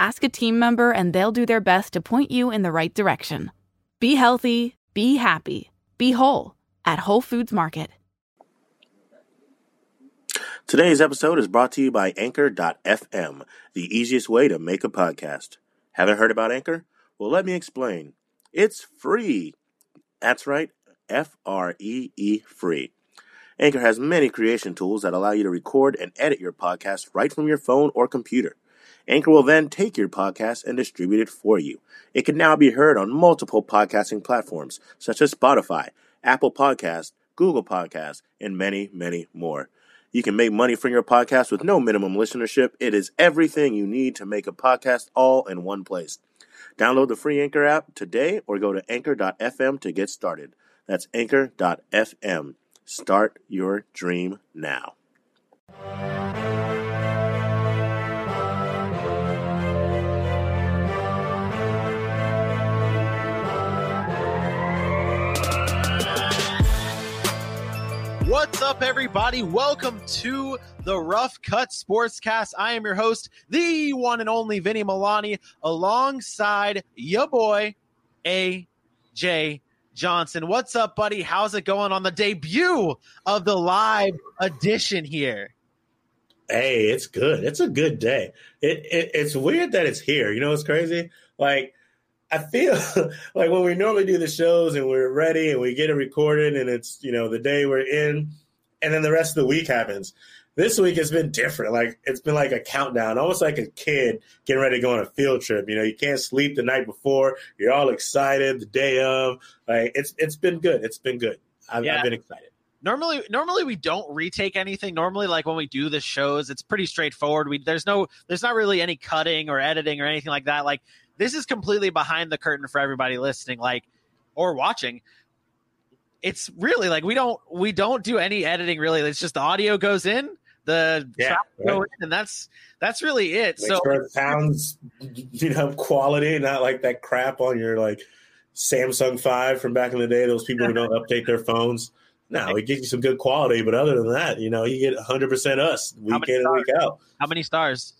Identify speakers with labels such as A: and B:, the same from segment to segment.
A: Ask a team member and they'll do their best to point you in the right direction. Be healthy, be happy, be whole at Whole Foods Market.
B: Today's episode is brought to you by Anchor.fm, the easiest way to make a podcast. Haven't heard about Anchor? Well, let me explain. It's free. That's right, F R E E free. Anchor has many creation tools that allow you to record and edit your podcast right from your phone or computer. Anchor will then take your podcast and distribute it for you. It can now be heard on multiple podcasting platforms such as Spotify, Apple Podcasts, Google Podcasts, and many, many more. You can make money from your podcast with no minimum listenership. It is everything you need to make a podcast all in one place. Download the free Anchor app today or go to anchor.fm to get started. That's anchor.fm. Start your dream now.
C: What's up, everybody? Welcome to the Rough Cut Sportscast. I am your host, the one and only Vinny Milani, alongside your boy, AJ Johnson. What's up, buddy? How's it going on the debut of the live edition here?
B: Hey, it's good. It's a good day. It, it it's weird that it's here. You know what's crazy? Like I feel like when we normally do the shows and we're ready and we get it recorded and it's, you know, the day we're in and then the rest of the week happens. This week has been different. Like it's been like a countdown, almost like a kid getting ready to go on a field trip. You know, you can't sleep the night before. You're all excited the day of. Like it's it's been good. It's been good. I've, yeah. I've been excited
C: normally normally we don't retake anything normally like when we do the shows it's pretty straightforward we there's no there's not really any cutting or editing or anything like that like this is completely behind the curtain for everybody listening, like or watching. It's really like we don't we don't do any editing really. It's just the audio goes in, the yeah, right. go in, and that's that's really it.
B: Make
C: so
B: sure it sounds you know quality, not like that crap on your like Samsung Five from back in the day. Those people who don't update their phones. No, it gives you some good quality, but other than that, you know, you get 100% us week in and week out.
C: How many stars?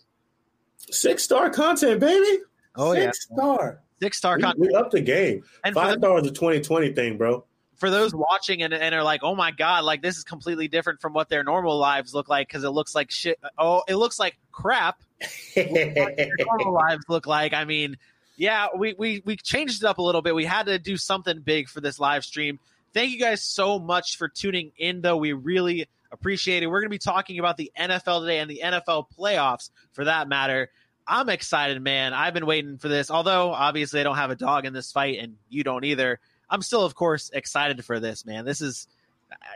B: Six star content, baby.
C: Oh
B: Six
C: yeah,
B: star.
C: Six star.
B: We, we up the game. And Five star is a 2020 thing, bro.
C: For those watching and, and are like, oh my god, like this is completely different from what their normal lives look like because it looks like shit. Oh, it looks like crap. normal lives look like. I mean, yeah, we, we we changed it up a little bit. We had to do something big for this live stream. Thank you guys so much for tuning in, though. We really appreciate it. We're going to be talking about the NFL today and the NFL playoffs for that matter. I'm excited, man. I've been waiting for this. Although obviously I don't have a dog in this fight, and you don't either. I'm still, of course, excited for this, man. This is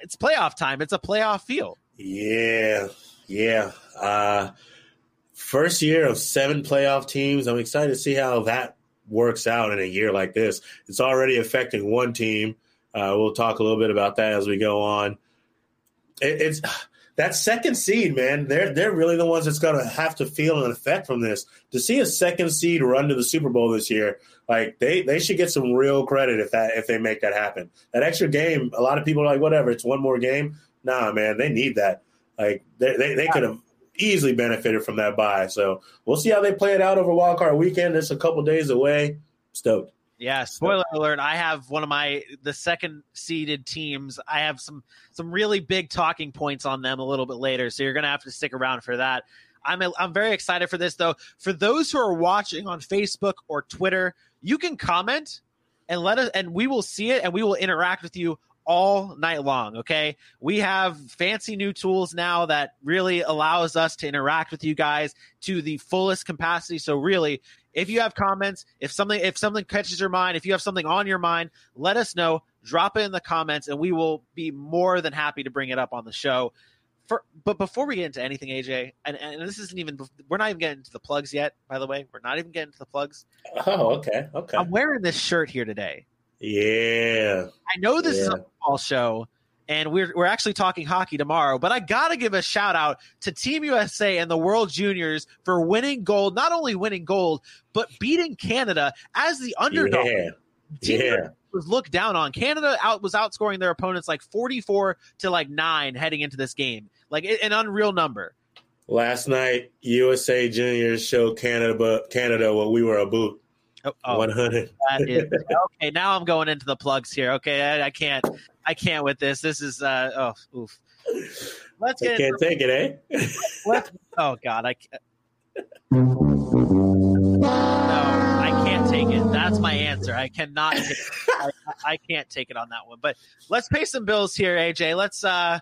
C: it's playoff time. It's a playoff feel.
B: Yeah, yeah. Uh, first year of seven playoff teams. I'm excited to see how that works out in a year like this. It's already affecting one team. Uh, we'll talk a little bit about that as we go on. It, it's that second seed, man, they're they're really the ones that's going to have to feel an effect from this. To see a second seed run to the Super Bowl this year, like they they should get some real credit if that if they make that happen. That extra game, a lot of people are like, whatever, it's one more game. Nah, man, they need that. Like they they, they could have easily benefited from that buy. So we'll see how they play it out over Wild Card Weekend. It's a couple days away. Stoked.
C: Yeah, spoiler alert, I have one of my the second seeded teams. I have some some really big talking points on them a little bit later, so you're going to have to stick around for that. I'm I'm very excited for this though. For those who are watching on Facebook or Twitter, you can comment and let us and we will see it and we will interact with you all night long. Okay. We have fancy new tools now that really allows us to interact with you guys to the fullest capacity. So really, if you have comments, if something if something catches your mind, if you have something on your mind, let us know. Drop it in the comments, and we will be more than happy to bring it up on the show. for but before we get into anything, AJ, and, and this isn't even we're not even getting to the plugs yet. By the way, we're not even getting to the plugs.
B: Oh, okay, okay.
C: I'm wearing this shirt here today.
B: Yeah,
C: I know this
B: Yeah.
C: is a football show, and we're we're actually talking hockey tomorrow. But I gotta give a shout out to Team USA and the World Juniors for winning gold. Not only winning gold, but beating Canada as the underdog.
B: yeah,
C: Team
B: yeah.
C: was looked down on. Canada out was outscoring their opponents like 44 to like 9 heading into this game. Like an unreal number.
B: Last night, USA Juniors showed Canada, Canada what we were a boot.
C: Oh, oh,
B: One hundred.
C: that is okay. Now I'm going into the plugs here. Okay, I, I can't, I can't with this. This is uh oh oof. Let's
B: I can't take it, eh?
C: Let's, oh God, I can't. No, I can't take it. That's my answer. I cannot. Take it. I, I can't take it on that one. But let's pay some bills here, AJ. Let's uh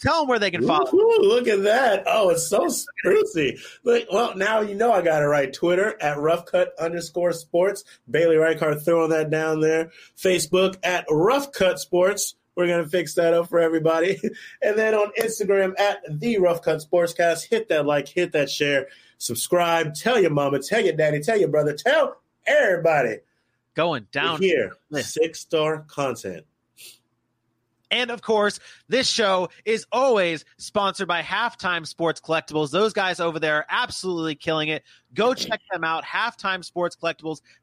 C: tell them where they can follow.
B: Ooh, look at that! Oh, it's so sprucey. Look, well, now you know I got it right. Twitter at roughcut underscore sports. Bailey Reichart throwing that down there. Facebook at roughcut sports. We're gonna fix that up for everybody. And then on Instagram at the roughcut sportscast. Hit that like, hit that share, subscribe. Tell your mama, tell your daddy, tell your brother, tell everybody.
C: Going down
B: here, six star content.
C: And of course, this show is always sponsored by Halftime Sports Collectibles. Those guys over there are absolutely killing it. Go check them out,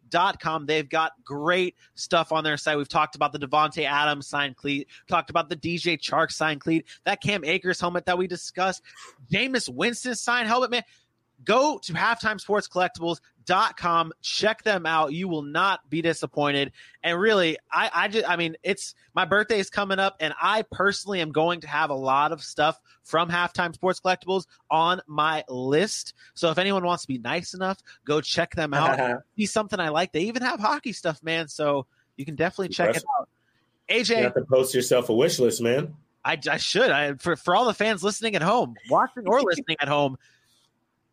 C: halftimesportscollectibles.com. They've got great stuff on their site. We've talked about the Davante Adams signed cleat, talked about the DJ Chark signed cleat, that Cam Akers helmet that we discussed, Jameis Winston signed helmet, man. Go to halftimesportscollectibles.com. Check them out. You will not be disappointed. And really, I, I just, I mean, it's my birthday is coming up, and I personally am going to have a lot of stuff from Halftime Sports Collectibles on my list. So if anyone wants to be nice enough, go check them out. See something I like. They even have hockey stuff, man. So you can definitely check it out. AJ, You
B: have to post yourself a wish list, man.
C: I, I should. I for for all the fans listening at home, watching or listening at home.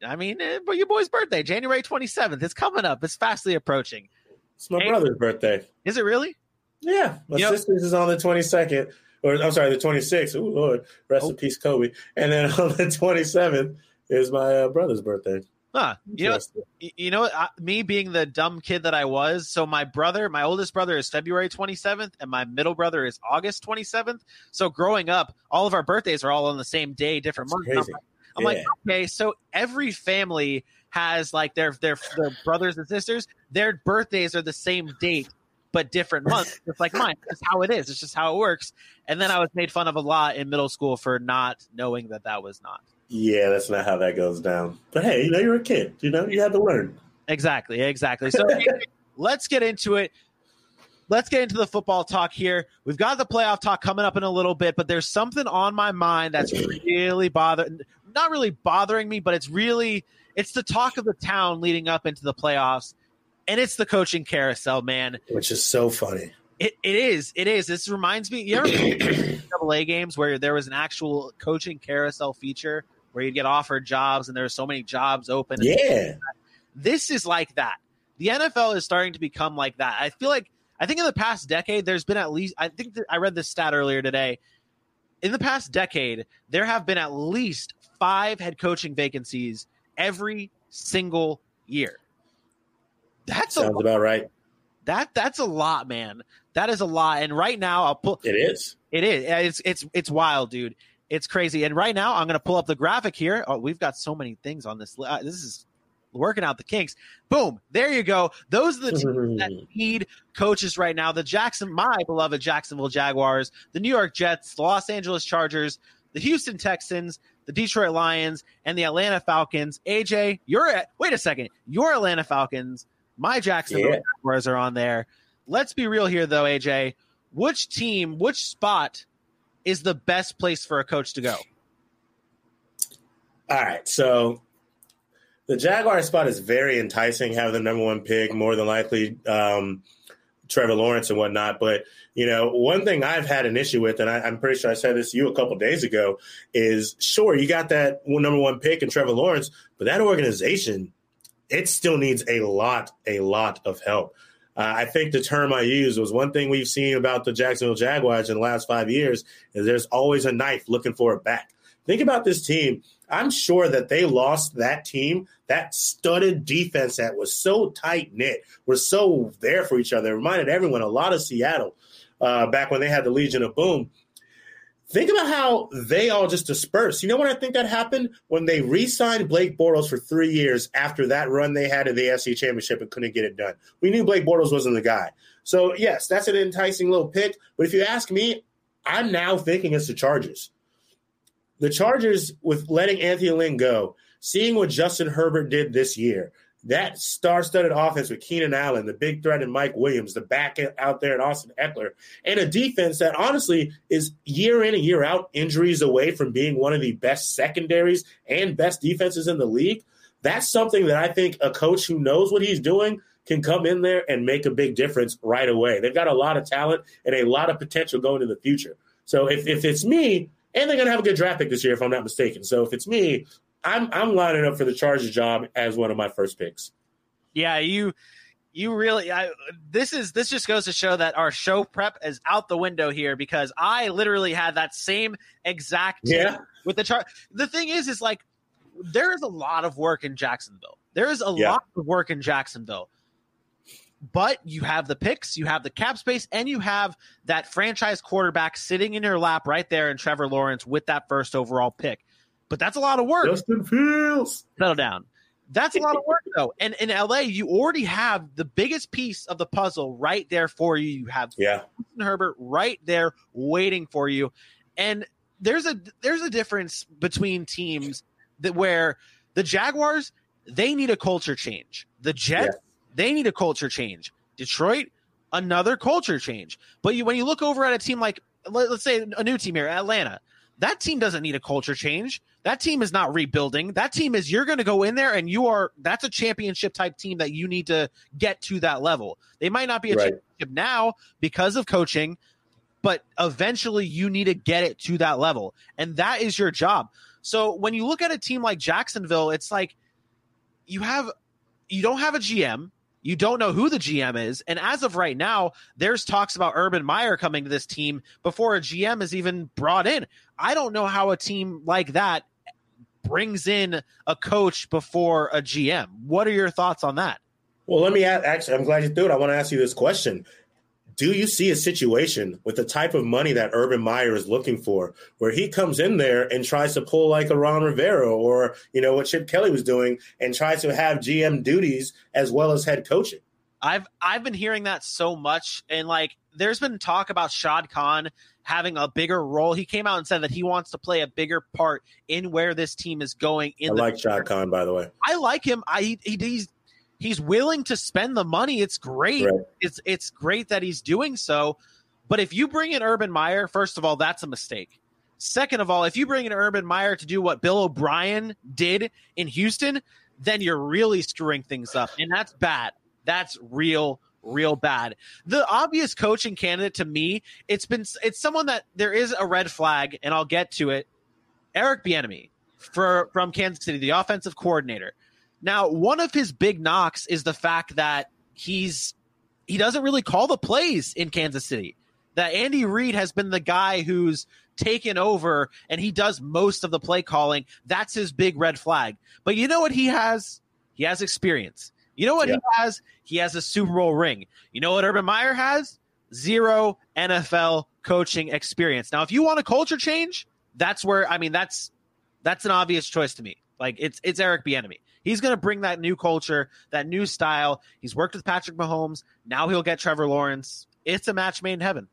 C: I mean, eh, but your boy's birthday, January twenty seventh, it's coming up. It's fastly approaching.
B: It's my
C: Hey.
B: brother's birthday.
C: Is it really?
B: Yeah, my
C: Yep.
B: sister's is on the 22nd, or I'm sorry, the 26th. Oh Lord, rest
C: Oh.
B: in peace, Kobe. And then on the 27th is my uh, brother's birthday.
C: Huh? You know, you know. I, me being the dumb kid that I was. So my brother, my oldest brother, is February twenty seventh, and my middle brother is August twenty seventh. So growing up, all of our birthdays are all on the same day, different
B: That's
C: months. I'm like, okay, so every family has like their their their brothers and sisters. Their birthdays are the same date, but different months. It's like mine. That's how it is. It's just how it works. And then I was made fun of a lot in middle school for not knowing that that was not
B: Yeah, that's not how that goes down. But hey, you know, you're a kid. You know, you had to learn.
C: exactly exactly. So let's get into it. Let's get into the football talk here. We've got the playoff talk coming up in a little bit, but there's something on my mind that's really bothering not really bothering me, but it's really it's the talk of the town leading up into the playoffs. And it's the coaching carousel, man.
B: Which is so funny.
C: It, it is. It is. This reminds me. You ever double A games where there was an actual coaching carousel feature where you'd get offered jobs and there were so many jobs open.
B: Yeah.
C: This is like that. The NFL is starting to become like that. I feel like I think in the past decade there's been at least I think that I read this stat earlier today. In the past decade, there have been at least five head coaching vacancies every single year. That's a
B: Sounds about right.
C: that that's a lot, man. That is a lot. And right now, I'll pull.
B: It is.
C: It is. It's it's it's wild, dude. It's crazy. And right now, I'm going to pull up the graphic here. Oh, we've got so many things on this. Uh, this is working out the kinks. Boom. There you go. Those are the teams that need coaches right now. The Jackson, my beloved Jacksonville Jaguars, the New York Jets, the Los Angeles Chargers, the Houston Texans, the Detroit Lions, and the Atlanta Falcons. AJ, you're at, wait a second. Your Atlanta Falcons, my Jacksonville
B: Yeah.
C: Jaguars are on there. Let's be real here, though, AJ. Which team, which spot is the best place for a coach to go?
B: All right. So the Jaguar spot is very enticing, Have the number one pick, more than likely um, Trevor Lawrence and whatnot. But, you know, one thing I've had an issue with, and I, I'm pretty sure I said this to you a couple days ago, is sure, you got that number one pick in Trevor Lawrence, but that organization, it still needs a lot, a lot of help. Uh, I think the term I used was one thing we've seen about the Jacksonville Jaguars in the last five years is there's always a knife looking for a back. Think about this team. I'm sure that they lost that team, that studded defense that was so tight knit, was so there for each other. It reminded everyone a lot of Seattle uh, back when they had the Legion of Boom. Think about how they all just dispersed. You know what I think that happened? When they re signed Blake Bortles for three years after that run they had in the AFC Championship and couldn't get it done. We knew Blake Bortles wasn't the guy. So, yes, that's an enticing little pick. But if you ask me, I'm now thinking it's the Chargers. The Chargers, with letting Anthony Lynn go, seeing what Justin Herbert did this year, that star-studded offense with Keenan Allen, the big threat in Mike Williams, the back out there in Austin Ekeler, and a defense that honestly is year in and year out injuries away from being one of the best secondaries and best defenses in the league. That's something that I think a coach who knows what he's doing can come in there and make a big difference right away. They've got a lot of talent and a lot of potential going in the future. So if, if it's me, and they're going to have a good draft pick this year, if I'm not mistaken. So if it's me, I'm I'm lining up for the Chargers job as one of my first picks.
C: Yeah, you you really I, this is this just goes to show that our show prep is out the window here because I literally had that same exact
B: yeah
C: with the chart. The thing is, is like there is a lot of work in Jacksonville. There is a
B: Yeah.
C: lot of work in Jacksonville. But you have the picks, you have the cap space, and you have that franchise quarterback sitting in your lap right there in Trevor Lawrence with that first overall pick. But that's a lot of work
B: Justin Fields.
C: settle down. That's a lot of work though. And in LA, you already have the biggest piece of the puzzle right there for you. You have
B: Yeah,
C: Justin Herbert right there waiting for you. And there's a there's a difference between teams that where the Jaguars, they need a culture change. The Jets, they need a culture change. Detroit, another culture change. But you when you look over at a team like let, let's say a new team here, Atlanta, that team doesn't need a culture change. That team is not rebuilding. That team is you're going to go in there and you are that's a championship type team that you need to get to that level. They might not be a
B: Right.
C: championship now because of coaching, but eventually you need to get it to that level. And that is your job. So when you look at a team like Jacksonville, it's like you have you don't have a GM. You don't know who the GM is. And as of right now, there's talks about Urban Meyer coming to this team before a GM is even brought in. I don't know how a team like that brings in a coach before a GM. What are your thoughts on that?
B: Well, let me ask, actually, I'm glad you threw it. I want to ask you this question. Do you see a situation with the type of money that Urban Meyer is looking for, where he comes in there and tries to pull like a Ron Rivera or, you know, what Chip Kelly was doing and tries to have GM duties as well as head coaching?
C: I've I've been hearing that so much, and like there's been talk about Shad Khan having a bigger role. He came out and said that he wants to play a bigger part in where this team is going. In
B: I
C: the
B: like Shad Khan, by the way.
C: I like him. I he, he's he's willing to spend the money. It's great.
B: Right.
C: It's it's great that he's doing so. But if you bring in Urban Meyer, first of all, that's a mistake. Second of all, if you bring in Urban Meyer to do what Bill O'Brien did in Houston, then you're really screwing things up, and that's bad. That's real, real bad. The obvious coaching candidate to me, it's been it's someone that there is a red flag, and I'll get to it. Eric Bieniemy for from Kansas City, the offensive coordinator. Now, one of his big knocks is the fact that he's he doesn't really call the plays in Kansas City. That Andy Reid has been the guy who's taken over and he does most of the play calling. That's his big red flag. But you know what he has? He has experience. You know what
B: Yeah.
C: he has? He has a Super Bowl ring. You know what Urban Meyer has? Zero NFL coaching experience. Now, if you want a culture change, that's where I mean that's that's an obvious choice to me. Like it's it's Eric Bieniemy. He's going to bring that new culture, that new style. He's worked with Patrick Mahomes. Now he'll get Trevor Lawrence. It's a match made in heaven.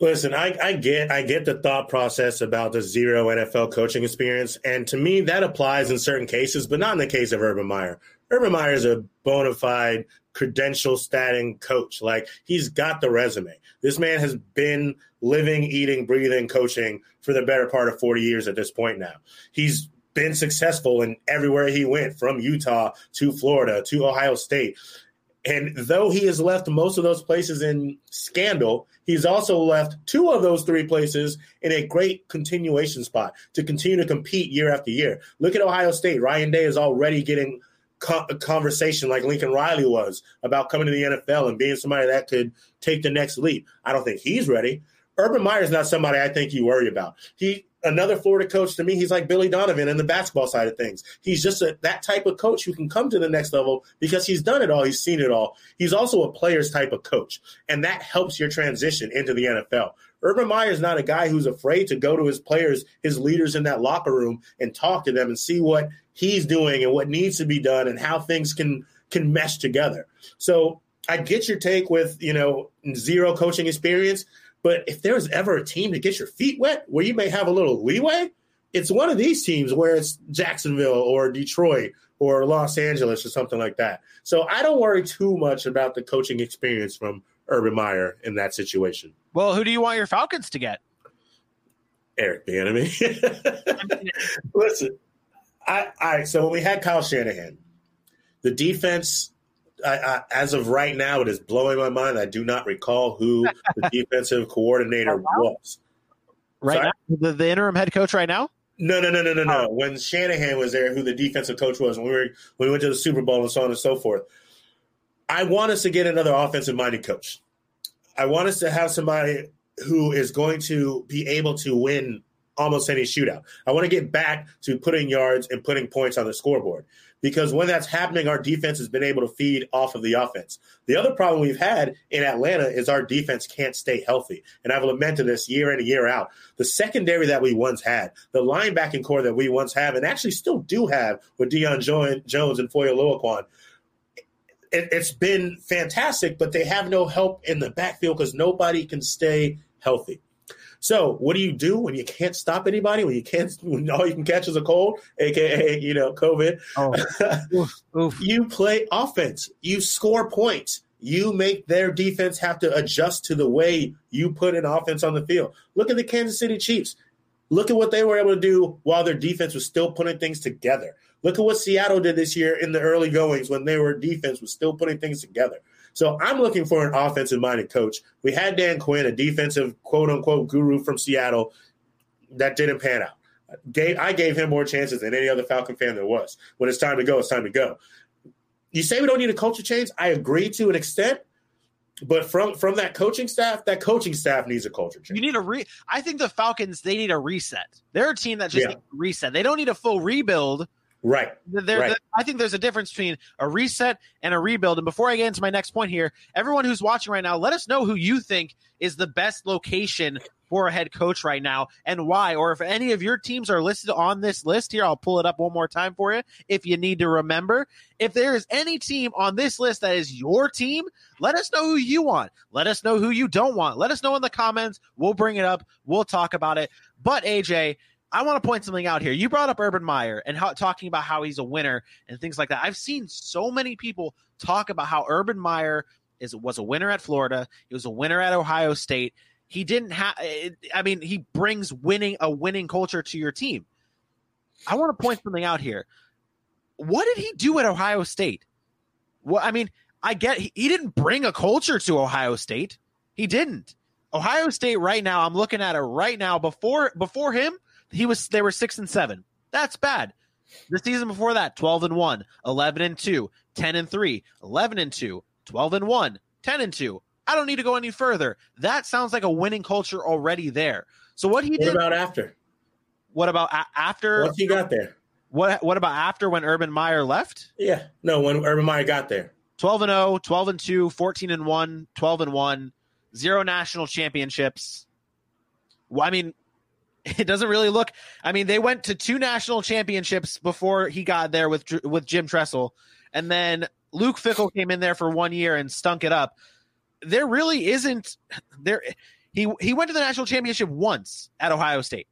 B: Listen, I, I get I get the thought process about the zero NFL coaching experience, and to me that applies in certain cases, but not in the case of Urban Meyer. Urban Meyer is a bona fide credential statting coach. Like he's got the resume. This man has been living, eating, breathing coaching for the better part of 40 years at this point now. He's been successful in everywhere he went, from Utah to Florida to Ohio State. And though he has left most of those places in scandal, he's also left two of those three places in a great continuation spot to continue to compete year after year. Look at Ohio State. Ryan Day is already getting a conversation like Lincoln Riley was about coming to the NFL and being somebody that could take the next leap. I don't think he's ready. Urban Meyer is not somebody I think you worry about. He another Florida coach to me, he's like Billy Donovan in the basketball side of things. He's just a, that type of coach who can come to the next level because he's done it all, he's seen it all. He's also a player's type of coach, and that helps your transition into the NFL. Urban Meyer is not a guy who's afraid to go to his players, his leaders in that locker room, and talk to them and see what he's doing and what needs to be done and how things can can mesh together. So I get your take with you know zero coaching experience. But if there's ever a team to get your feet wet where you may have a little leeway, it's one of these teams where it's Jacksonville or Detroit or Los Angeles or something like that. So I don't worry too much about the coaching experience from Urban Meyer in that situation.
C: Well, who do you want your Falcons to get?
B: Eric the enemy. Listen, I, I so when we had Kyle Shanahan, the defense I, I, as of right now, it is blowing my mind. I do not recall who the defensive coordinator oh, was.
C: Right Sorry? now, the, the interim head coach right now.
B: No, no, no, no, no, no. Oh. When Shanahan was there, who the defensive coach was, when we were when we went to the Super Bowl and so on and so forth. I want us to get another offensive minded coach. I want us to have somebody who is going to be able to win almost any shootout. I want to get back to putting yards and putting points on the scoreboard because when that's happening, our defense has been able to feed off of the offense. The other problem we've had in Atlanta is our defense can't stay healthy. And I've lamented this year in and year out. The secondary that we once had, the linebacking core that we once have, and actually still do have with Deion Jones and Foye Oluokun, it, it's been fantastic, but they have no help in the backfield because nobody can stay healthy. So what do you do when you can't stop anybody? When you can't, when all you can catch is a cold, aka you know COVID. Oh. oof, oof. you play offense. You score points. You make their defense have to adjust to the way you put an offense on the field. Look at the Kansas City Chiefs. Look at what they were able to do while their defense was still putting things together. Look at what Seattle did this year in the early goings when their defense was still putting things together. So I'm looking for an offensive minded coach. We had Dan Quinn, a defensive quote unquote guru from Seattle. That didn't pan out. Gave, I gave him more chances than any other Falcon fan there was. When it's time to go, it's time to go. You say we don't need a culture change. I agree to an extent, but from from that coaching staff, that coaching staff needs a culture change.
C: You need a re. I think the Falcons they need a reset. They're a team that just yeah. reset. They don't need a full rebuild
B: Right.
C: There,
B: right.
C: I think there's a difference between a reset and a rebuild. And before I get into my next point here, everyone who's watching right now, let us know who you think is the best location for a head coach right now and why. Or if any of your teams are listed on this list here, I'll pull it up one more time for you if you need to remember. If there is any team on this list that is your team, let us know who you want. Let us know who you don't want. Let us know in the comments. We'll bring it up. We'll talk about it. But AJ, I want to point something out here. You brought up Urban Meyer and how, talking about how he's a winner and things like that. I've seen so many people talk about how Urban Meyer is was a winner at Florida. He was a winner at Ohio State. He didn't have. Eh, eh, I mean, he brings winning a winning culture to your team. I want to point something out here. What did he do at Ohio State? Well, I mean, I get he, he didn't bring a culture to Ohio State. He didn't. Ohio State right now, I'm looking at it right now. Before before him, he was they were six and seven. That's bad. The season before that, 12 and 1, 11 and 2, 10 and 3, 11 and 2, 12 and 1, 10 and 2. I don't need to go any further. That sounds like a winning culture already there. So what he
B: what
C: did
B: about after?
C: What about a- after
B: What he got there?
C: What what about after when Urban Meyer left?
B: Yeah. No, when Urban Meyer got there.
C: 12 and 0, 12 and 2, 14 and 1, 12 and 1, zero national championships. Well, I mean, it doesn't really look. I mean, they went to two national championships before he got there with with Jim Tressel, and then Luke Fickell came in there for one year and stunk it up. There really isn't there. He he went to the national championship once at Ohio State.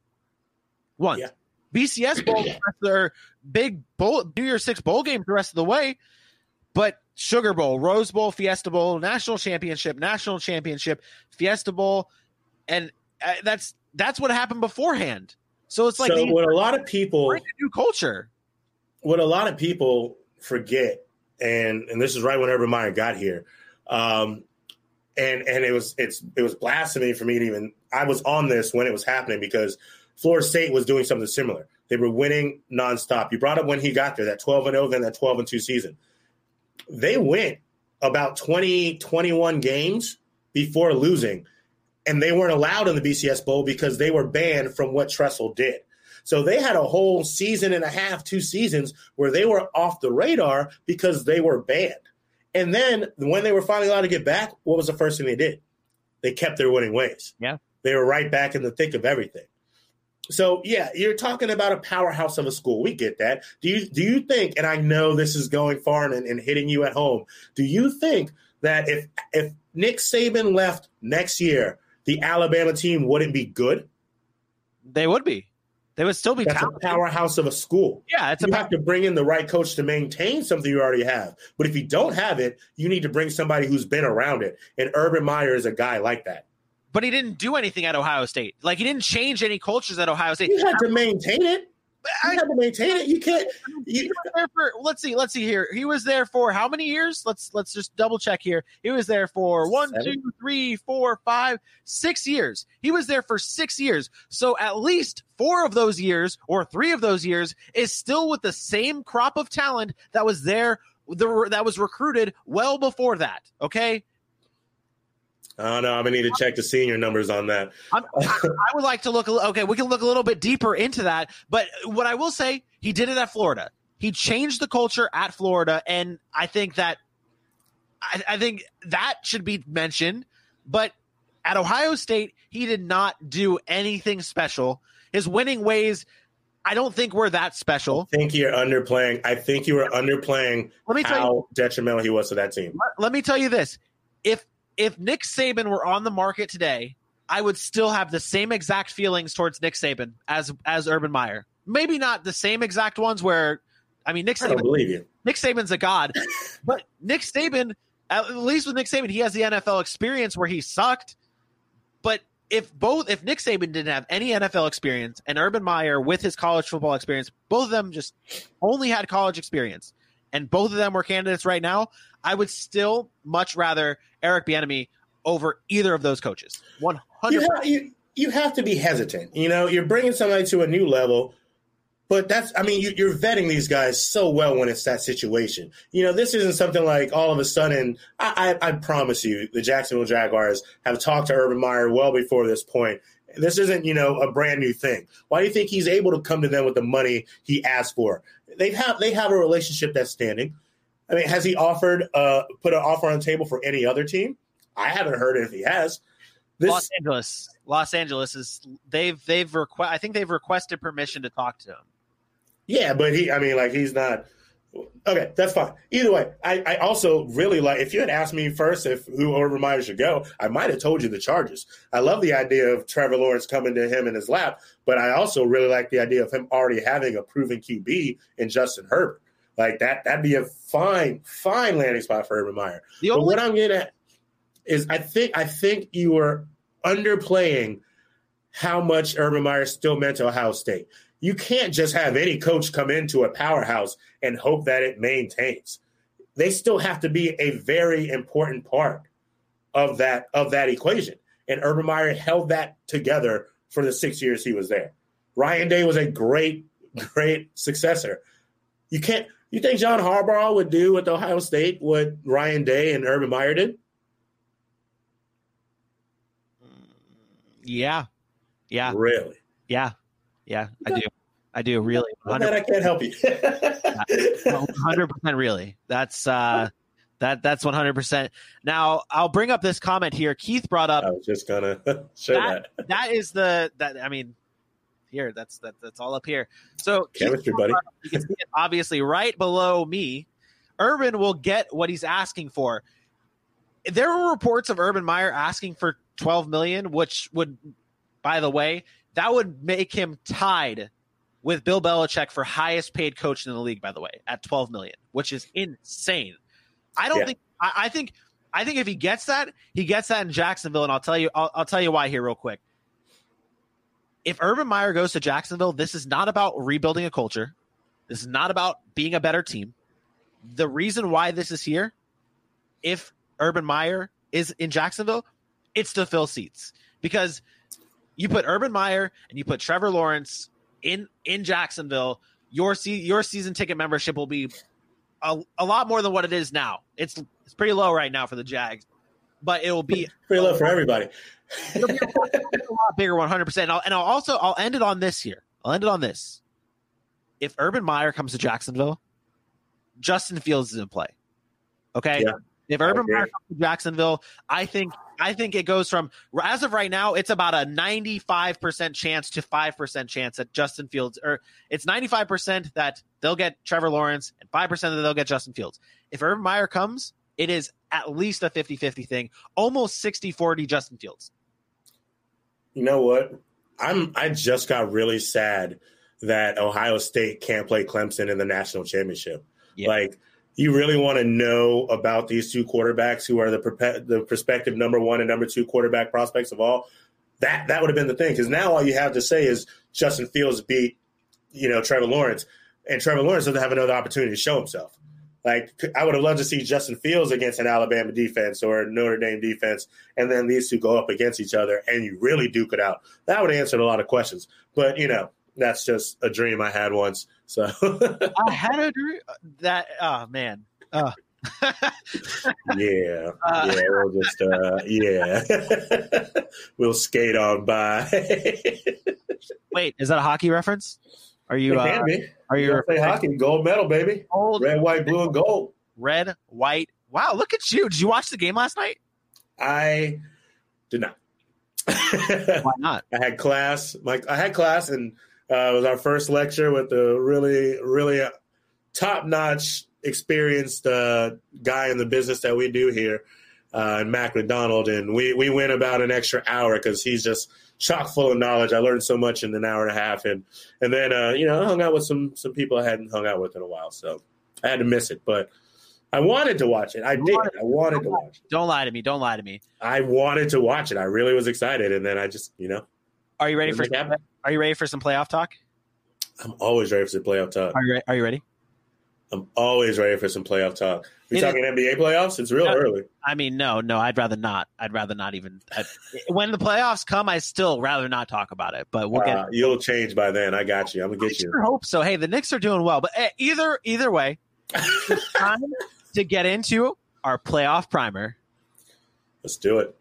C: Once. Yeah. BCS bowl their big bowl New Year's Six bowl game the rest of the way, but Sugar Bowl, Rose Bowl, Fiesta Bowl, national championship, national championship, Fiesta Bowl, and uh, that's that's what happened beforehand. So it's like
B: so what a lot of people
C: new culture.
B: What a lot of people forget, and and this is right when Urban Meyer got here, um, and and it was it's it was blasphemy for me to even I was on this when it was happening because Florida State was doing something similar. They were winning nonstop. You brought up when he got there that twelve and zero, oh, then that twelve and two season. They went about 20, 21 games before losing and they weren't allowed in the BCS Bowl because they were banned from what Tressel did. So they had a whole season and a half, two seasons where they were off the radar because they were banned. And then when they were finally allowed to get back, what was the first thing they did? They kept their winning ways.
C: Yeah.
B: They were right back in the thick of everything. So yeah, you're talking about a powerhouse of a school. We get that. Do you do you think, and I know this is going far and, and hitting you at home, do you think that if if Nick Saban left next year, the Alabama team wouldn't be good?
C: They would be. They would still be
B: That's
C: talented.
B: a powerhouse of a school.
C: Yeah, it's a
B: you have to bring in the right coach to maintain something you already have. But if you don't have it, you need to bring somebody who's been around it. And Urban Meyer is a guy like that.
C: but he didn't do anything at Ohio State. Like he didn't change any cultures at Ohio State.
B: You have to maintain it. You
C: I-
B: have to maintain it. You can't. You,
C: for let's see, let's see here. He was there for how many years? Let's let's just double check here. He was there for one,
B: Seven.
C: two, three, four, five, six years. He was there for six years. So at least four of those years or three of those years is still with the same crop of talent that was there the, that was recruited well before that. Okay.
B: I don't know. I'm gonna need to check the senior numbers on that.
C: I'm, I, I would like to look. Okay, we can look a little bit deeper into that. But what I will say, he did it at Florida. He changed the culture at Florida, and I think that I, I think that should be mentioned. But at Ohio State, he did not do anything special. His winning ways, I don't think were that special.
B: I think you're underplaying. I think you were underplaying
C: Let me tell you.
B: how detrimental he was to that team.
C: let, let me tell you this: if if Nick Saban were on the market today, I would still have the same exact feelings towards Nick Saban as as Urban Meyer. Maybe not the same exact ones where, I mean, Nick
B: I
C: Saban,
B: believe you.
C: Nick Saban's a god, but Nick Saban, at least with Nick Saban, he has the NFL experience where he sucked. But if both, if Nick Saban didn't have any NFL experience and Urban Meyer with his college football experience, both of them just only had college experience, and both of them were candidates right now, I would still much rather Eric Bieniemy over either of those coaches. One hundred.
B: you, you have to be hesitant. You know, you're bringing somebody to a new level, but that's, I mean, you, you're vetting these guys so well when it's that situation. You know, this isn't something like all of a sudden, I, I, I promise you, the Jacksonville Jaguars have talked to Urban Meyer well before this point. This isn't, you know, a brand new thing. Why do you think he's able to come to them with the money he asked for? They have they have a relationship that's standing. I mean, has he offered uh put an offer on the table for any other team? I haven't heard if he has. This
C: Los Angeles, Los Angeles is they've they've requ- I think they've requested permission to talk to him.
B: Yeah, but he, I mean, like he's not. Okay, that's fine. Either way, I, I also really like. If you had asked me first if who Urban Meyer should go, I might have told you the Chargers. I love the idea of Trevor Lawrence coming to him in his lap, but I also really like the idea of him already having a proven QB in Justin Herbert. Like that, that'd be a fine, fine landing spot for Urban Meyer.
C: The
B: But
C: only
B: what I'm getting at is, I think, I think you were underplaying how much Urban Meyer still meant to Ohio State. You can't just have any coach come into a powerhouse and hope that it maintains. They still have to be a very important part of that of that equation. And Urban Meyer held that together for the six years he was there. Ryan Day was a great, great successor. You can't. You think John Harbaugh would do with Ohio State what Ryan Day and Urban Meyer did?
C: yeah, yeah,
B: Really?
C: yeah, yeah. I do, I do really.
B: I'm glad I can't help you.
C: hundred percent really that's uh that that's 100 percent now i'll bring up this comment here keith brought up
B: I was just gonna show
C: that,
B: that.
C: that is the that i mean here that's that, that's all up here so
B: Chemistry, buddy.
C: you can see it obviously right below me urban will get what he's asking for there were reports of urban meyer asking for 12 million which would by the way that would make him tied with Bill Belichick for highest paid coach in the league, by the way, at 12 million, which is insane. I don't
B: Yeah.
C: think I, I think I think if he gets that, he gets that in Jacksonville, and I'll tell you I'll, I'll tell you why here real quick. If Urban Meyer goes to Jacksonville, this is not about rebuilding a culture. This is not about being a better team. The reason why this is here, if Urban Meyer is in Jacksonville, it's to fill seats because you put Urban Meyer and you put Trevor Lawrence in in Jacksonville, your se- your season ticket membership will be a, a lot more than what it is now. It's it's pretty low right now for the Jags. But it will be
B: free love for everybody.
C: it'll be a, lot bigger, one hundred percent. And I'll also I'll end it on this here. I'll end it on this. If Urban Meyer comes to Jacksonville, Justin Fields is in play. Okay.
B: Yeah,
C: if Urban Meyer comes to Jacksonville, I think I think it goes from as of right now, it's about a ninety five percent chance to five percent chance that Justin Fields, or it's ninety five percent that they'll get Trevor Lawrence and five percent that they'll get Justin Fields. If Urban Meyer comes, it is at least a 50-50 thing, almost 60-40 Justin Fields.
B: You know what? I'm I just got really sad that Ohio State can't play Clemson in the national championship.
C: Yeah.
B: Like you really want to know about these two quarterbacks who are the perpe- the prospective number one and number two quarterback prospects of all. That that would have been the thing because now all you have to say is Justin Fields beat you know Trevor Lawrence, and Trevor Lawrence doesn't have another opportunity to show himself. Like I would have loved to see Justin Fields against an Alabama defense or a Notre Dame defense, and then these two go up against each other, and you really duke it out. That would have answered a lot of questions. But you know, that's just a dream I had once. So
C: I had a dream that oh man. Uh.
B: yeah,
C: Uh,
B: yeah, we'll just uh, yeah, we'll skate on by.
C: Wait, is that a hockey reference? Are you
B: It
C: uh,
B: be.
C: Are
B: You play hockey, gold medal, baby.
C: old
B: Red, white, blue, and gold.
C: red, white? Wow, look at you. Did you watch the game last night?
B: I did not.
C: Why not?
B: I had class. Like I had class, and uh, it was our first lecture with a really, really top notch, experienced uh, guy in the business that we do here, uh, Mac McDonald. And we we went about an extra hour because he's just chock full of knowledge. I learned so much in an hour and a half, and and then uh, you know I hung out with some some people I hadn't hung out with in a while, so I had to miss it, but. I wanted to watch it. I did. I wanted to watch it.
C: Don't lie to me. Don't lie to me.
B: I wanted to watch it. I really was excited, and then I just, you know,
C: Are you ready for
B: Didn't make it happen.
C: Are you ready for some playoff talk?
B: I'm always ready for some playoff talk.
C: Are you re- Are you ready?
B: I'm always ready for some playoff talk.
C: It
B: talking NBA playoffs? It's real
C: Yeah.
B: early.
C: I mean, no, no. I'd rather not. I'd rather not even. I, when the playoffs come, I still rather not talk about it. But we'll get.
B: Uh, you'll change by then. I got you. I'm gonna
C: I
B: get you.
C: sure hope so. Hey, the Knicks are doing well, but eh, either either way, it's time to get into our playoff primer.
B: Let's do it.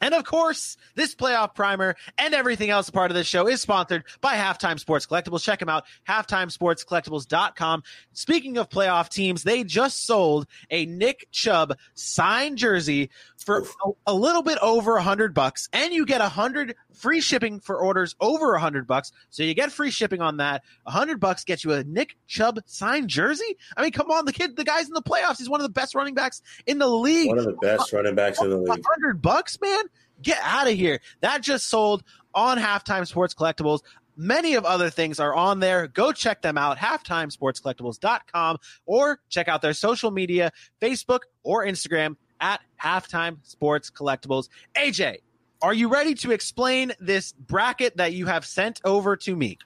C: And of course, this playoff primer and everything else part of this show is sponsored by Halftime Sports Collectibles. Check them out, halftimesportscollectibles.com. Speaking of playoff teams, they just sold a Nick Chubb signed jersey for a, a little bit over a hundred bucks, and you get a hundred free shipping for orders over a hundred bucks. So you get free shipping on that. A hundred bucks gets you a Nick Chubb signed jersey. I mean, come on, the kid, the guy's in the playoffs. He's one of the best running backs in the league
B: One of the best running backs in the league.
C: hundred bucks, man. Get out of here. That just sold on Halftime Sports Collectibles. Many of other things are on there. Go check them out, halftimesportscollectibles.com, or check out their social media, Facebook or Instagram at Halftime Sports Collectibles. AJ, are you ready to explain this bracket that you have sent over to me?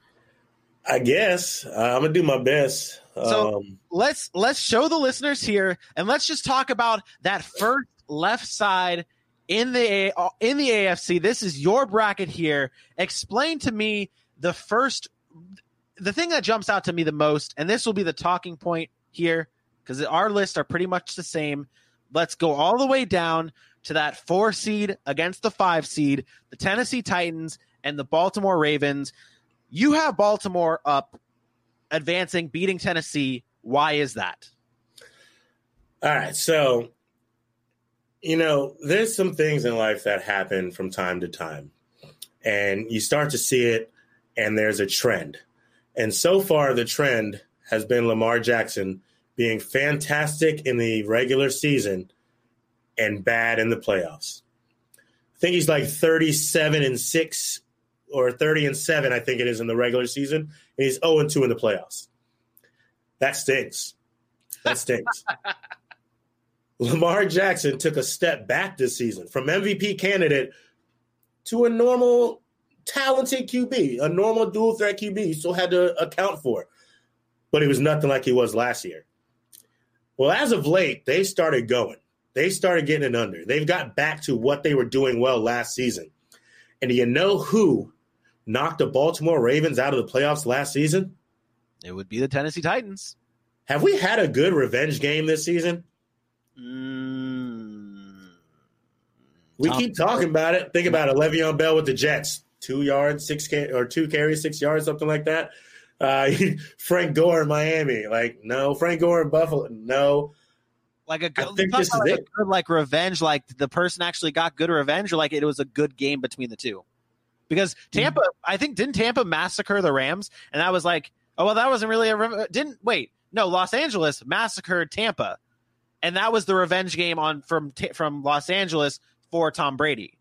B: I guess uh, I'm gonna do my best.
C: So-
B: um,
C: let's let's show the listeners here and let's just talk about that first left side in the A- in the AFC. This is your bracket here. Explain to me the first the thing that jumps out to me the most and this will be the talking point here because our lists are pretty much the same. Let's go all the way down to that 4 seed against the 5 seed, the Tennessee Titans and the Baltimore Ravens. You have Baltimore up advancing, beating Tennessee. Why is that?
B: all right, so you know, there's some things in life that happen from time to time, and you start to see it, and there's a trend. And so far, the trend has been Lamar Jackson being fantastic in the regular season and bad in the playoffs. I think he's like 37 and 6 or 30 and 7, I think it is in the regular season. And he's 0 and 2 in the playoffs. That stinks. That stinks. Lamar Jackson took a step back this season from MVP candidate to a normal, talented QB, a normal dual threat QB. You still had to account for, but he was nothing like he was last year. Well, as of late, they started going. They started getting it under. They've got back to what they were doing well last season. And do you know who knocked the Baltimore Ravens out of the playoffs last season?
C: It would be the Tennessee Titans.
B: Have we had a good revenge game this season?
C: Mm,
B: We
C: Tom-
B: keep talking about it. Think about it. Le'Veon Bell with the Jets, two yards, six or two carries, six yards, something like that. Uh, Frank Gore in Miami, like no. Frank Gore in Buffalo, no.
C: Like a good,
B: I think this is
C: about like a good like revenge, like the person actually got good revenge, or like it was a good game between the two. Because hmm. Tampa, I think, didn't Tampa massacre the Rams, and that was like, oh well, that wasn't really a rev- didn't wait. No, Los Angeles massacred Tampa, and that was the revenge game on from from Los Angeles for Tom Brady.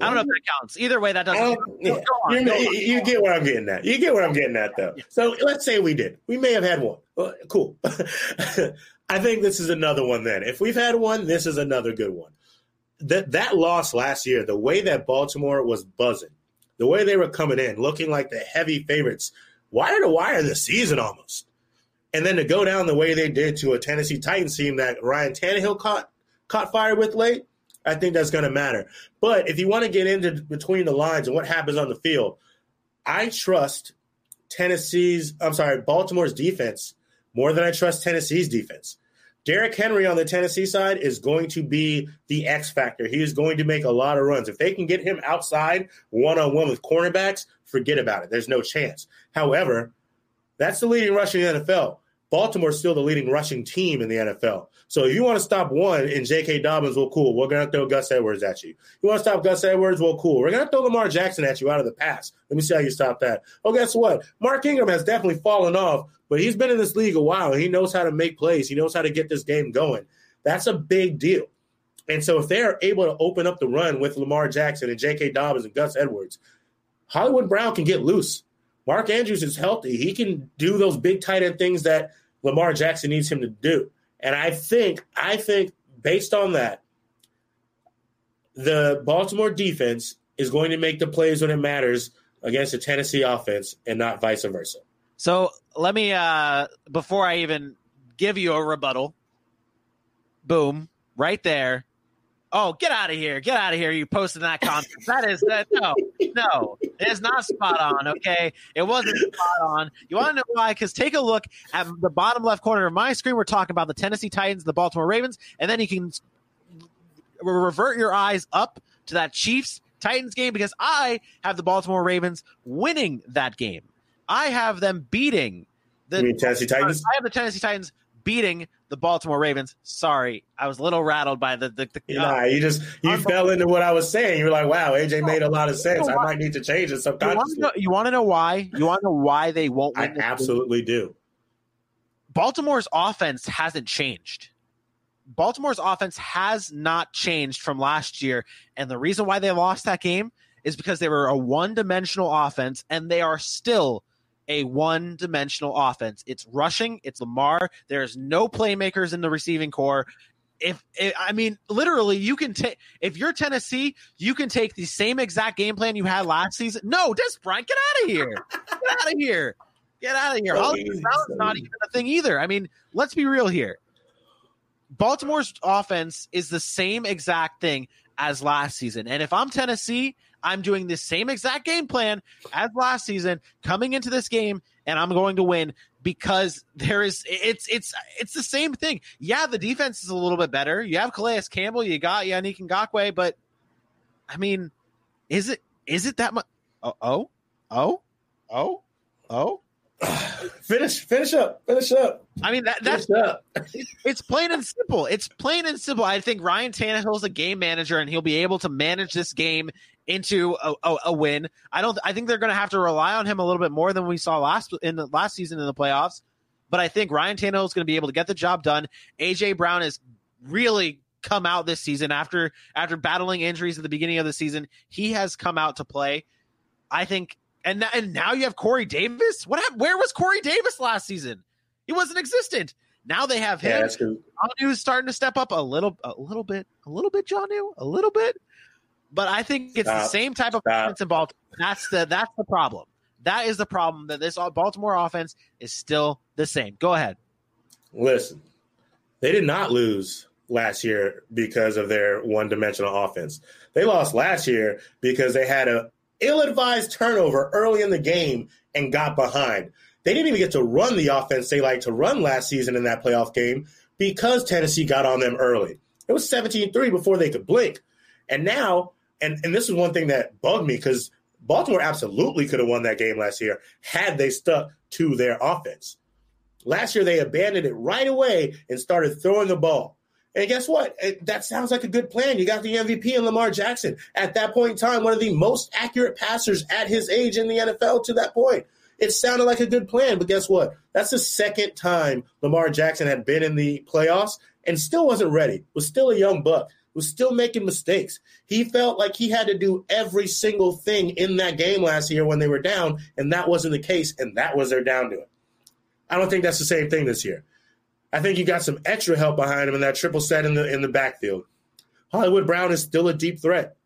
C: I don't know if that counts. Either way, that doesn't.
B: yeah.
C: On,
B: You,
C: on.
B: you get where I'm getting at. You get where I'm getting at, though. So let's say we did. We may have had one. Well, cool. I think this is another one. Then, if we've had one, this is another good one. That that loss last year, the way that Baltimore was buzzing, the way they were coming in, looking like the heavy favorites, wire to wire this season almost, and then to go down the way they did to a Tennessee Titans team that Ryan Tannehill caught caught fire with late, I think that's going to matter. But if you want to get into between the lines and what happens on the field, I trust Tennessee's, I'm sorry, Baltimore's defense more than I trust Tennessee's defense. Derrick Henry on the Tennessee side is going to be the X factor. He is going to make a lot of runs. If they can get him outside one on one with cornerbacks, forget about it. There's no chance. However, that's the leading rushing in the NFL. Baltimore's still the leading rushing team in the NFL. So if you want to stop one in J.K. Dobbins, well, cool. We're going to throw Gus Edwards at you. You want to stop Gus Edwards? Well, cool. We're going to throw Lamar Jackson at you out of the pass. Let me see how you stop that. Oh, guess what? Mark Ingram has definitely fallen off, but he's been in this league a while. He knows how to make plays. He knows how to get this game going. That's a big deal. And so if they're able to open up the run with Lamar Jackson and J.K. Dobbins and Gus Edwards, Hollywood Brown can get loose. Mark Andrews is healthy. He can do those big tight end things that Lamar Jackson needs him to do. And I think, I think based on that, the Baltimore defense is going to make the plays when it matters against the Tennessee offense and not vice versa.
C: So let me uh before I even give you a rebuttal. Boom, right there. Oh, get out of here. Get out of here. You posted that comment. That is that no, no. It is not spot on, okay? It wasn't spot on. You want to know why? Because take a look at the bottom left corner of my screen. We're talking about the Tennessee Titans, the Baltimore Ravens, and then you can revert your eyes up to that Chiefs Titans game because I have the Baltimore Ravens winning that game. I have them beating the
B: Tennessee Titans?
C: I have the Tennessee Titans beating the Baltimore Ravens. Sorry, I was a little rattled by the the. the
B: Nah, you uh, just you fell into what I was saying. You were like, "Wow, AJ made a lot of sense. I might need to change it
C: you want to
B: subconsciously."
C: know, you want to know why? You want to know why they won't
B: I
C: win? this game?
B: absolutely do.
C: Baltimore's offense hasn't changed. Baltimore's offense has not changed from last year, and the reason why they lost that game is because they were a one-dimensional offense, and they are still a one-dimensional offense. It's rushing, it's Lamar. There's no playmakers in the receiving corps. If, if I mean, literally, you can take if you're Tennessee, you can take the same exact game plan you had last season. No, Dez Bryant, get out of here! Get out of here! Get out of here! Hollywood Brown's not even a thing either. I mean, let's be real here. Baltimore's offense is the same exact thing as last season. And if I'm Tennessee, I'm doing the same exact game plan as last season coming into this game and I'm going to win because there is it's it's it's the same thing. Yeah, the defense is a little bit better. You have Calais Campbell, you got Yannick Ngakoue, but I mean, is it is it that much uh, oh oh oh oh oh
B: Finish, finish up, finish up,
C: I mean that that's
B: up.
C: it's plain and simple. It's plain and simple. I think Ryan Tannehill's a game manager, and he'll be able to manage this game into a, a, a win. I don't. I think they're going to have to rely on him a little bit more than we saw last in the last season in the playoffs. But I think Ryan Tannehill is going to be able to get the job done. AJ Brown has really come out this season after after battling injuries at the beginning of the season. He has come out to play. I think, and and now you have Corey Davis. What happened? Where was Corey Davis last season? He wasn't existent. Now they have him.
B: Yeah.
C: John starting to step up a little, a little bit, a little bit. John a little bit, but I think it's the same type of
B: Stop.
C: offense in Baltimore. That's the that's the problem. That is the problem. That this Baltimore offense is still the same. Go ahead.
B: Listen, they did not lose last year because of their one-dimensional offense. They lost last year because they had a ill-advised turnover early in the game and got behind. They didn't even get to run the offense they like to run last season in that playoff game because Tennessee got on them early. It was 17 3 before they could blink. And now, and, and this is one thing that bugged me because Baltimore absolutely could have won that game last year had they stuck to their offense. Last year, they abandoned it right away and started throwing the ball. And guess what? It, that sounds like a good plan. You got the MVP in Lamar Jackson. At that point in time, one of the most accurate passers at his age in the NFL to that point. It sounded like a good plan, but guess what? That's the second time Lamar Jackson had been in the playoffs and still wasn't ready. Was still a young buck. Was still making mistakes. He felt like he had to do every single thing in that game last year when they were down, and that wasn't the case, and that was their down to it. I don't think that's the same thing this year. I think you got some extra help behind him in that triple set in the in the backfield. Hollywood Brown is still a deep threat.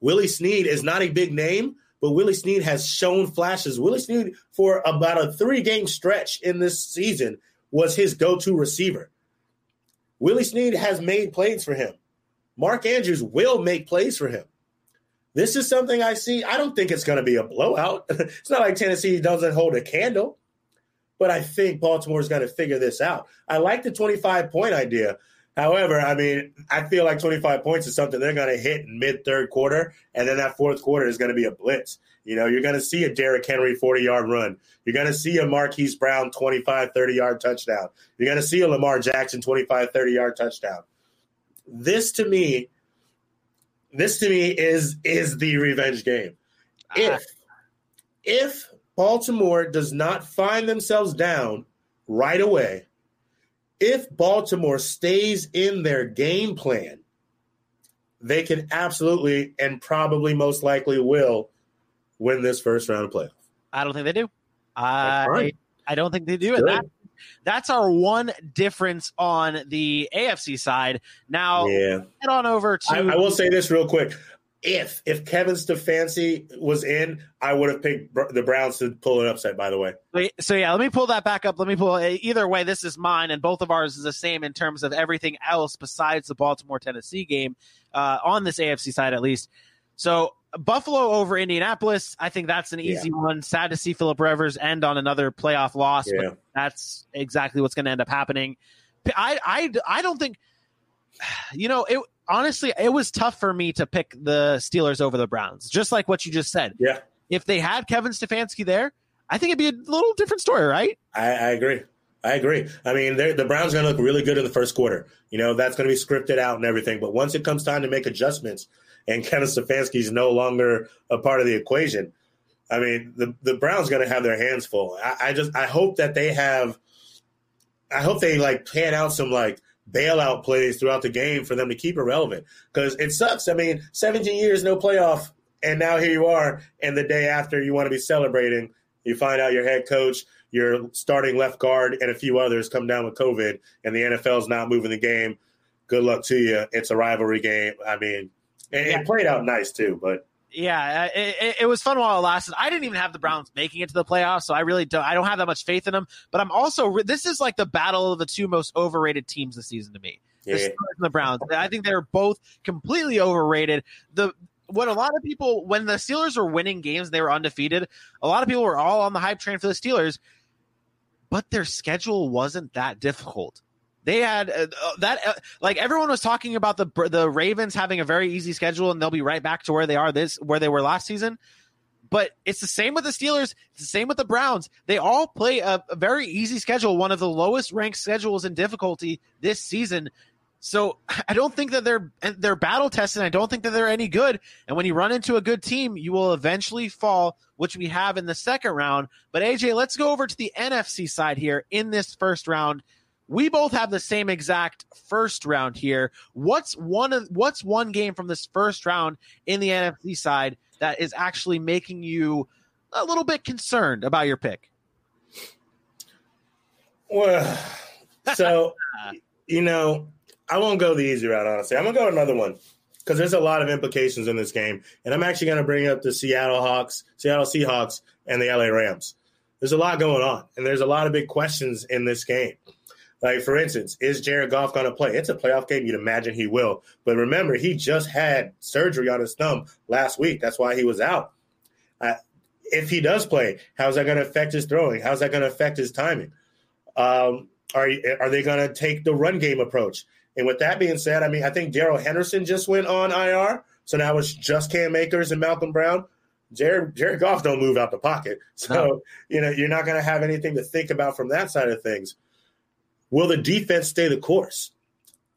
B: Willie Snead is not a big name, but Willie Snead has shown flashes. Willie Snead, for about a three game stretch in this season, was his go to receiver. Willie Snead has made plays for him. Mark Andrews will make plays for him. This is something I see. I don't think it's going to be a blowout. it's not like Tennessee doesn't hold a candle but I think Baltimore's got to figure this out. I like the 25 point idea. However, I mean, I feel like 25 points is something they're going to hit in mid third quarter, and then that fourth quarter is going to be a blitz. You know, you're going to see a Derrick Henry 40 yard run. You're going to see a Marquise Brown 25, 30 yard touchdown. You're going to see a Lamar Jackson 25, 30 yard touchdown. This to me, this to me is is the revenge game. Ah. If if Baltimore does not find themselves down right away, if Baltimore stays in their game plan, they can absolutely and probably most likely will win this first round of playoff.
C: I don't think they do. I I don't think they do. And that, that's our one difference on the AFC side. Now,
B: yeah.
C: head on over to.
B: I, I will say this real quick if if Kevin Stefanski was in, I would have picked the Browns to pull an upset. By the way,
C: so yeah, let me pull that back up. Let me pull. Either way, this is mine, and both of ours is the same in terms of everything else besides the Baltimore Tennessee game uh, on this AFC side, at least. So Buffalo over Indianapolis, I think that's an easy yeah. one. Sad to see Philip Rivers end on another playoff loss, yeah. but that's exactly what's going to end up happening. I I I don't think you know it honestly, it was tough for me to pick the Steelers over the Browns, just like what you just said.
B: Yeah.
C: If they had Kevin Stefanski there, I think it'd be a little different story, right?
B: I, I agree. I agree. I mean, the Browns are going to look really good in the first quarter. You know, that's going to be scripted out and everything. But once it comes time to make adjustments and Kevin Stefanski is no longer a part of the equation, I mean, the, the Browns going to have their hands full. I, I just, I hope that they have, I hope they like pan out some like bailout plays throughout the game for them to keep it relevant. Because it sucks. I mean, 17 years, no playoff, and now here you are, and the day after you want to be celebrating, you find out your head coach, your starting left guard, and a few others come down with COVID, and the NFL's not moving the game. Good luck to you. It's a rivalry game. I mean, and yeah. it played out nice too, but
C: yeah, uh, it, it, was fun while it lasted. I didn't even have the Browns making it to the playoffs, so I really don't. I don't have that much faith in them. But I'm also this is like the battle of the two most overrated teams this season to me. Yeah. The Steelers and the Browns. I think they're both completely overrated. The what a lot of people when the Steelers were winning games, they were undefeated. A lot of people were all on the hype train for the Steelers, but their schedule wasn't that difficult. They had uh, uh, that uh, like everyone was talking about the the Ravens having a very easy schedule and they'll be right back to where they are this where they were last season. But it's the same with the Steelers. It's the same with the Browns. They all play a, a very easy schedule, one of the lowest ranked schedules in difficulty this season. So I don't think that they're they're battle tested. I don't think that they're any good. And when you run into a good team, you will eventually fall, which we have in the second round. But AJ, let's go over to the NFC side here in this first round we both have the same exact first round here. What's one of what's one game from this first round in the NFC side that is actually making you a little bit concerned about your pick?
B: Well, so you know, I won't go the easy route. Honestly, I'm gonna go another one because there's a lot of implications in this game, and I'm actually gonna bring up the Seattle Hawks, Seattle Seahawks, and the LA Rams. There's a lot going on, and there's a lot of big questions in this game. Like, for instance, is Jared Goff going to play? It's a playoff game. You'd imagine he will. But remember, he just had surgery on his thumb last week. That's why he was out. Uh, if he does play, how's that going to affect his throwing? How's that going to affect his timing? Um, are are they going to take the run game approach? And with that being said, I mean, I think Darrell Henderson just went on IR, so now it's just Cam Akers and Malcolm Brown. Jared Jared Goff don't move out the pocket, so no. you know you're not going to have anything to think about from that side of things. Will the defense stay the course?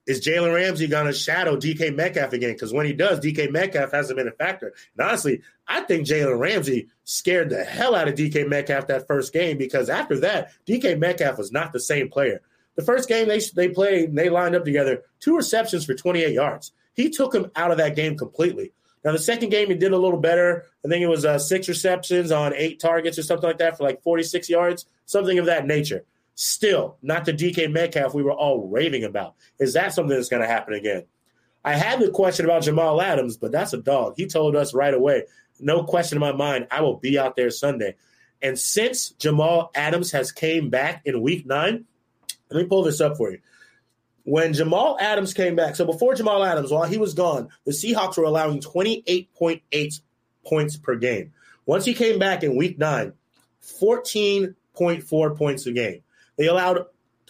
B: Is Jalen Ramsey going to shadow DK Metcalf again? Because when he does, DK Metcalf hasn't been a factor. And honestly, I think Jalen Ramsey scared the hell out of DK Metcalf that first game because after that, DK Metcalf was not the same player. The first game they they played, they lined up together, two receptions for 28 yards. He took him out of that game completely. Now the second game he did a little better. I think it was uh, six receptions on eight targets or something like that for like 46 yards, something of that nature. Still, not the DK Metcalf we were all raving about. Is that something that's going to happen again? I had the question about Jamal Adams, but that's a dog. He told us right away, no question in my mind, I will be out there Sunday. And since Jamal Adams has came back in week nine, let me pull this up for you. When Jamal Adams came back, so before Jamal Adams, while he was gone, the Seahawks were allowing 28.8 points per game. Once he came back in week nine, 14.4 points a game. They allowed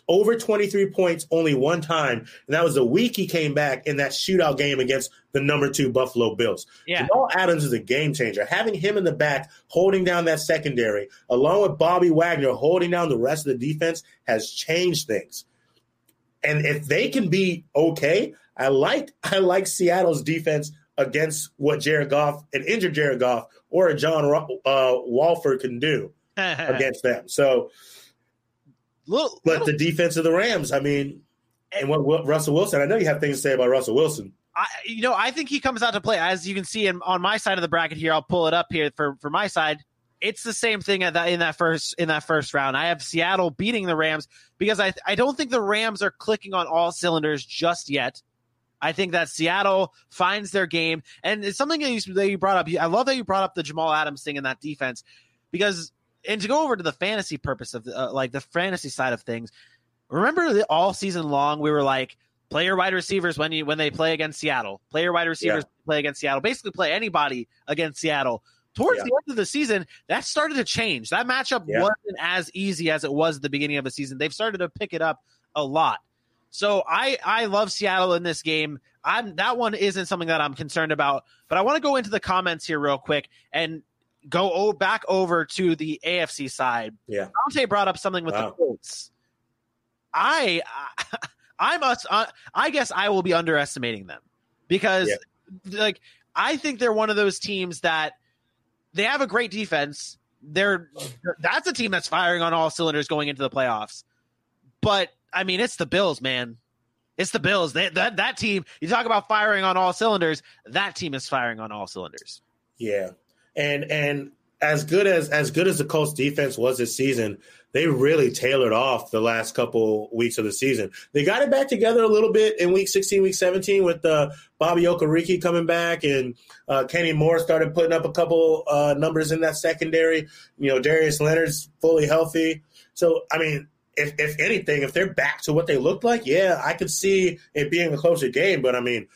B: over 23 points only one time, and that was the week he came back in that shootout game against the number two Buffalo Bills. Yeah. Jamal Adams is a game changer. Having him in the back holding down that secondary, along with Bobby Wagner holding down the rest of the defense, has changed things. And if they can be okay, I like I like Seattle's defense against what Jared Goff, an injured Jared Goff, or a John uh, Wolford can do against them. So Little, but little. the defense of the Rams, I mean, and what, what, Russell Wilson, I know you have things to say about Russell Wilson.
C: I, you know, I think he comes out to play. As you can see in, on my side of the bracket here, I'll pull it up here for, for my side. It's the same thing that, in that first in that first round. I have Seattle beating the Rams because I I don't think the Rams are clicking on all cylinders just yet. I think that Seattle finds their game, and it's something that you, that you brought up. I love that you brought up the Jamal Adams thing in that defense because and to go over to the fantasy purpose of the, uh, like the fantasy side of things, remember that all season long we were like player wide receivers when you when they play against Seattle, player wide receivers yeah. play against Seattle, basically play anybody against Seattle. Towards yeah. the end of the season, that started to change. That matchup yeah. wasn't as easy as it was at the beginning of the season. They've started to pick it up a lot. So I I love Seattle in this game. I'm that one isn't something that I'm concerned about. But I want to go into the comments here real quick and go o- back over to the AFC side.
B: Yeah,
C: Dante brought up something with wow. the Colts. I, I must. Uh, I guess I will be underestimating them because, yeah. like, I think they're one of those teams that they have a great defense. They're that's a team that's firing on all cylinders going into the playoffs. But I mean, it's the Bills, man. It's the Bills. They, that that team. You talk about firing on all cylinders. That team is firing on all cylinders.
B: Yeah, and and as good as as good as the Colts defense was this season, they really tailored off the last couple weeks of the season. They got it back together a little bit in week 16, week 17 with uh, Bobby Okereke coming back and uh, Kenny Moore started putting up a couple uh, numbers in that secondary. You know, Darius Leonard's fully healthy. So, I mean, if, if anything, if they're back to what they looked like, yeah, I could see it being a closer game. But I mean,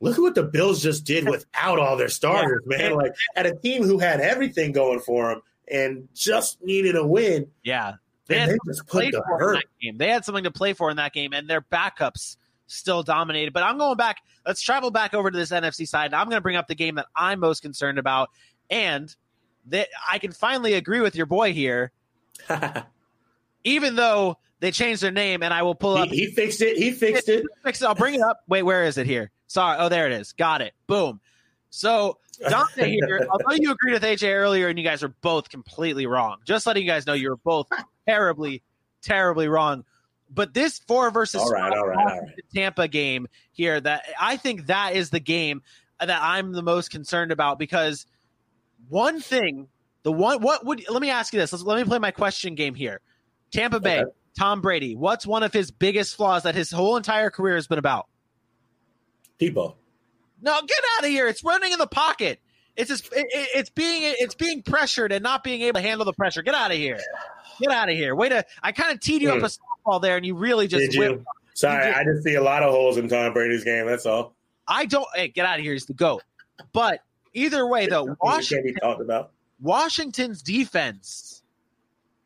B: look at what the Bills just did without all their starters, yeah. man. Like at a team who had everything going for them and just needed a win.
C: Yeah. They, had they just put the hurt. game. They had something to play for in that game, and their backups still dominated. But I'm going back. Let's travel back over to this NFC side. I'm going to bring up the game that I'm most concerned about, and that I can finally agree with your boy here. even though they changed their name, and I will pull up.
B: He, he fixed it. He fixed it.
C: Fixed it. I'll bring it up. Wait, where is it here? Sorry. Oh, there it is. Got it. Boom. So Dante here, although you agreed with AJ earlier and you guys are both completely wrong, just letting you guys know you're both terribly, terribly wrong. But this four versus
B: all right, all right, all right.
C: Tampa game here, that I think that is the game that I'm the most concerned about because one thing, the one, what would, let me ask you this. Let's, let me play my question game here. Tampa Bay, okay. Tom Brady, what's one of his biggest flaws that his whole entire career has been about?
B: Debo.
C: No, get out of here! It's running in the pocket. It's just it, it's being it's being pressured and not being able to handle the pressure. Get out of here! Get out of here! Wait a I kind of teed you mm. up hmm. a softball there, and you really just
B: Did you? Sorry, you I just see a lot of holes in Tom Brady's game. That's all.
C: I don't. Hey, get out of here! He's the goat. But either way, though, Washington
B: be talked about.
C: Washington's defense,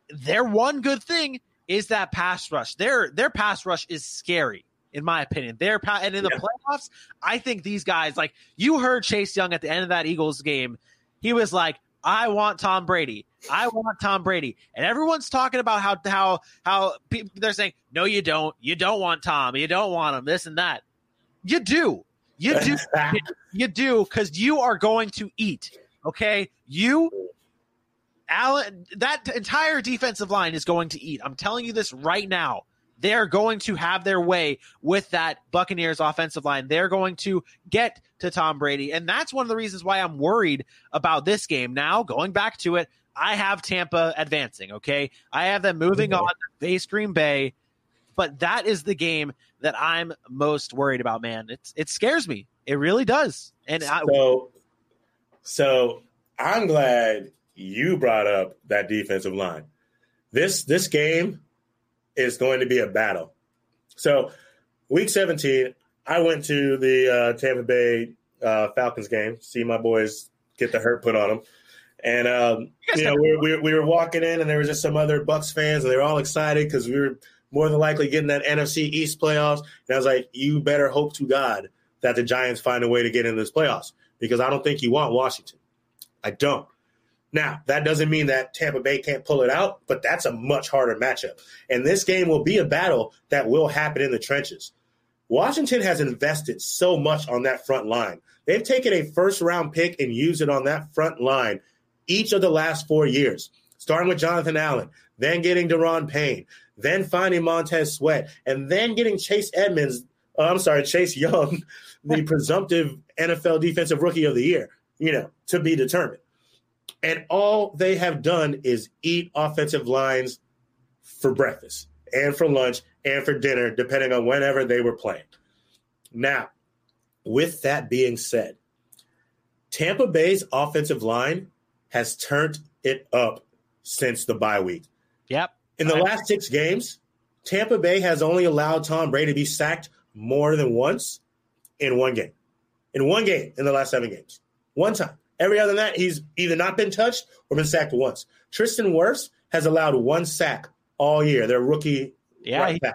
C: their one good thing is that pass rush. Their their pass rush is scary in my opinion. Their pa- and in the yeah. playoffs, I think these guys like you heard Chase Young at the end of that Eagles game. He was like, "I want Tom Brady. I want Tom Brady." And everyone's talking about how how how people, they're saying, "No, you don't. You don't want Tom. You don't want him. This and that." You do. You do. you do because you are going to eat. Okay, you Allen, that entire defensive line is going to eat. I'm telling you this right now. They're going to have their way with that Buccaneers offensive line. They're going to get to Tom Brady. And that's one of the reasons why I'm worried about this game. Now, going back to it, I have Tampa advancing, okay? I have them moving mm-hmm. on to face Green Bay, but that is the game that I'm most worried about, man. It's it scares me. It really does. And
B: so, I, so I'm glad you brought up that defensive line. This this game is going to be a battle. So, week 17, I went to the uh, Tampa Bay uh, Falcons game, see my boys get the hurt put on them. And, um, you, know, we, we, we, were walking in, and there was just some other Bucks fans, and they were all excited because we were more than likely getting that NFC East playoffs. And I was like, you better hope to God that the Giants find a way to get into this playoffs because I don't think you want Washington. I don't. Now, that doesn't mean that Tampa Bay can't pull it out, but that's a much harder matchup. And this game will be a battle that will happen in the trenches. Washington has invested so much on that front line. They've taken a first round pick and used it on that front line each of the last four years, starting with Jonathan Allen, then getting Da'Ron Payne, then finding Montez Sweat, and then getting Chase Edmonds. Oh, I'm sorry, Chase Young, the presumptive NFL Defensive Rookie of the Year, you know, to be determined. And all they have done is eat offensive lines for breakfast and for lunch and for dinner, depending on whenever they were playing. Now, with that being said, Tampa Bay's offensive line has turned it up since the bye week.
C: Yep.
B: In the last six games, Tampa Bay has only allowed Tom Brady to be sacked more than once in one game. In one game in the last seven games. One time. Every other than that, he's either not been touched or been sacked once. Tristan Wirfs has allowed one sack all year. Their rookie
C: yeah, right he,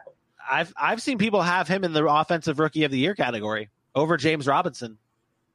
C: I've I've seen people have him in the offensive rookie of the year category over James Robinson.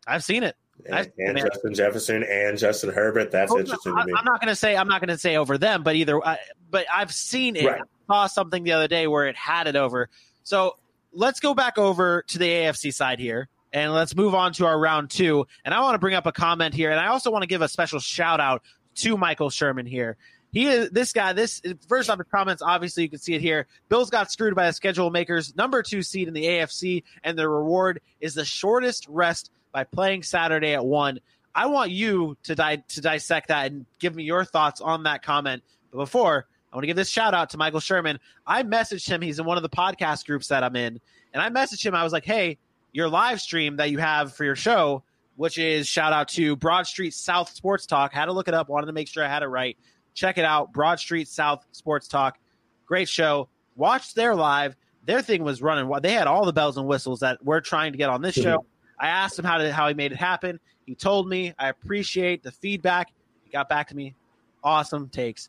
C: I've seen it.
B: And, and Justin Jefferson and Justin Herbert. That's oh, interesting
C: I, I'm not going to say I'm not going to say over them, but either. I, but I've seen it. Right. I saw something the other day where it had it over. So let's go back over to the AFC side here. And let's move on to our round two. And I want to bring up a comment here. And I also want to give a special shout out to Michael Sherman here. He is this guy. This first off, the comments. Obviously, you can see it here. Bills got screwed by the schedule makers, number two seed in the AFC, and the reward is the shortest rest by playing Saturday at one. I want you to di- to dissect that and give me your thoughts on that comment. But before, I want to give this shout out to Michael Sherman. I messaged him. He's in one of the podcast groups that I'm in, and I messaged him. I was like, "Hey, your live stream that you have for your show, which is shout out to Broad Street South Sports Talk. Had to look it up, wanted to make sure I had it right. Check it out, Broad Street South Sports Talk. Great show. Watch their live. Their thing was running. They had all the bells and whistles that we're trying to get on this mm-hmm. show. I asked him how to, how he made it happen. He told me. I appreciate the feedback. He got back to me. Awesome takes.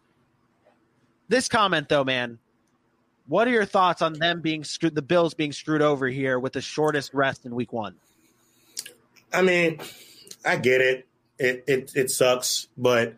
C: This comment though, man, what are your thoughts on them being screwed, the Bills being screwed over here with the shortest rest in Week One?
B: I mean, I get it. It it it sucks, but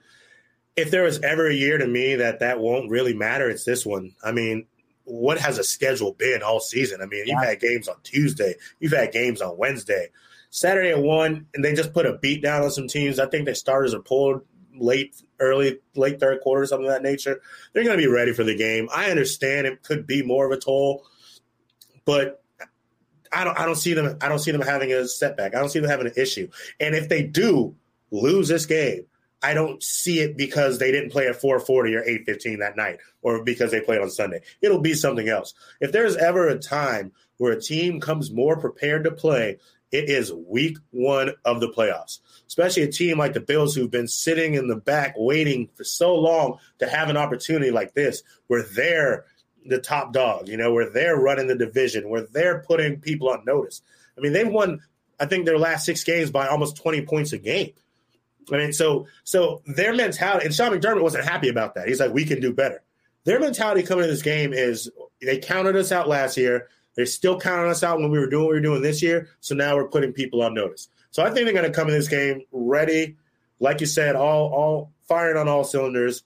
B: if there was ever a year to me that that won't really matter, it's this one. I mean, what has a schedule been all season? I mean, you've had games on Tuesday, you've had games on Wednesday, Saturday at one, and they just put a beat down on some teams. I think their starters are pulled late, early, late third quarter, something of that nature, they're going to be ready for the game. I understand it could be more of a toll, but I don't, I don't see them. I don't see them having a setback. I don't see them having an issue. And if they do lose this game, I don't see it because they didn't play at 440 or 815 that night or because they played on Sunday. It'll be something else. If there's ever a time where a team comes more prepared to play, it is week one of the playoffs especially a team like the Bills who've been sitting in the back waiting for so long to have an opportunity like this where they're the top dog, you know, where they're running the division, where they're putting people on notice. I mean, they've won, I think, their last six games by almost 20 points a game. I mean, so so their mentality, and Sean McDermott wasn't happy about that. He's like, we can do better. Their mentality coming to this game is they counted us out last year. They're still counting us out when we were doing what we were doing this year. So now we're putting people on notice. So I think they're going to come in this game ready, like you said, all all firing on all cylinders.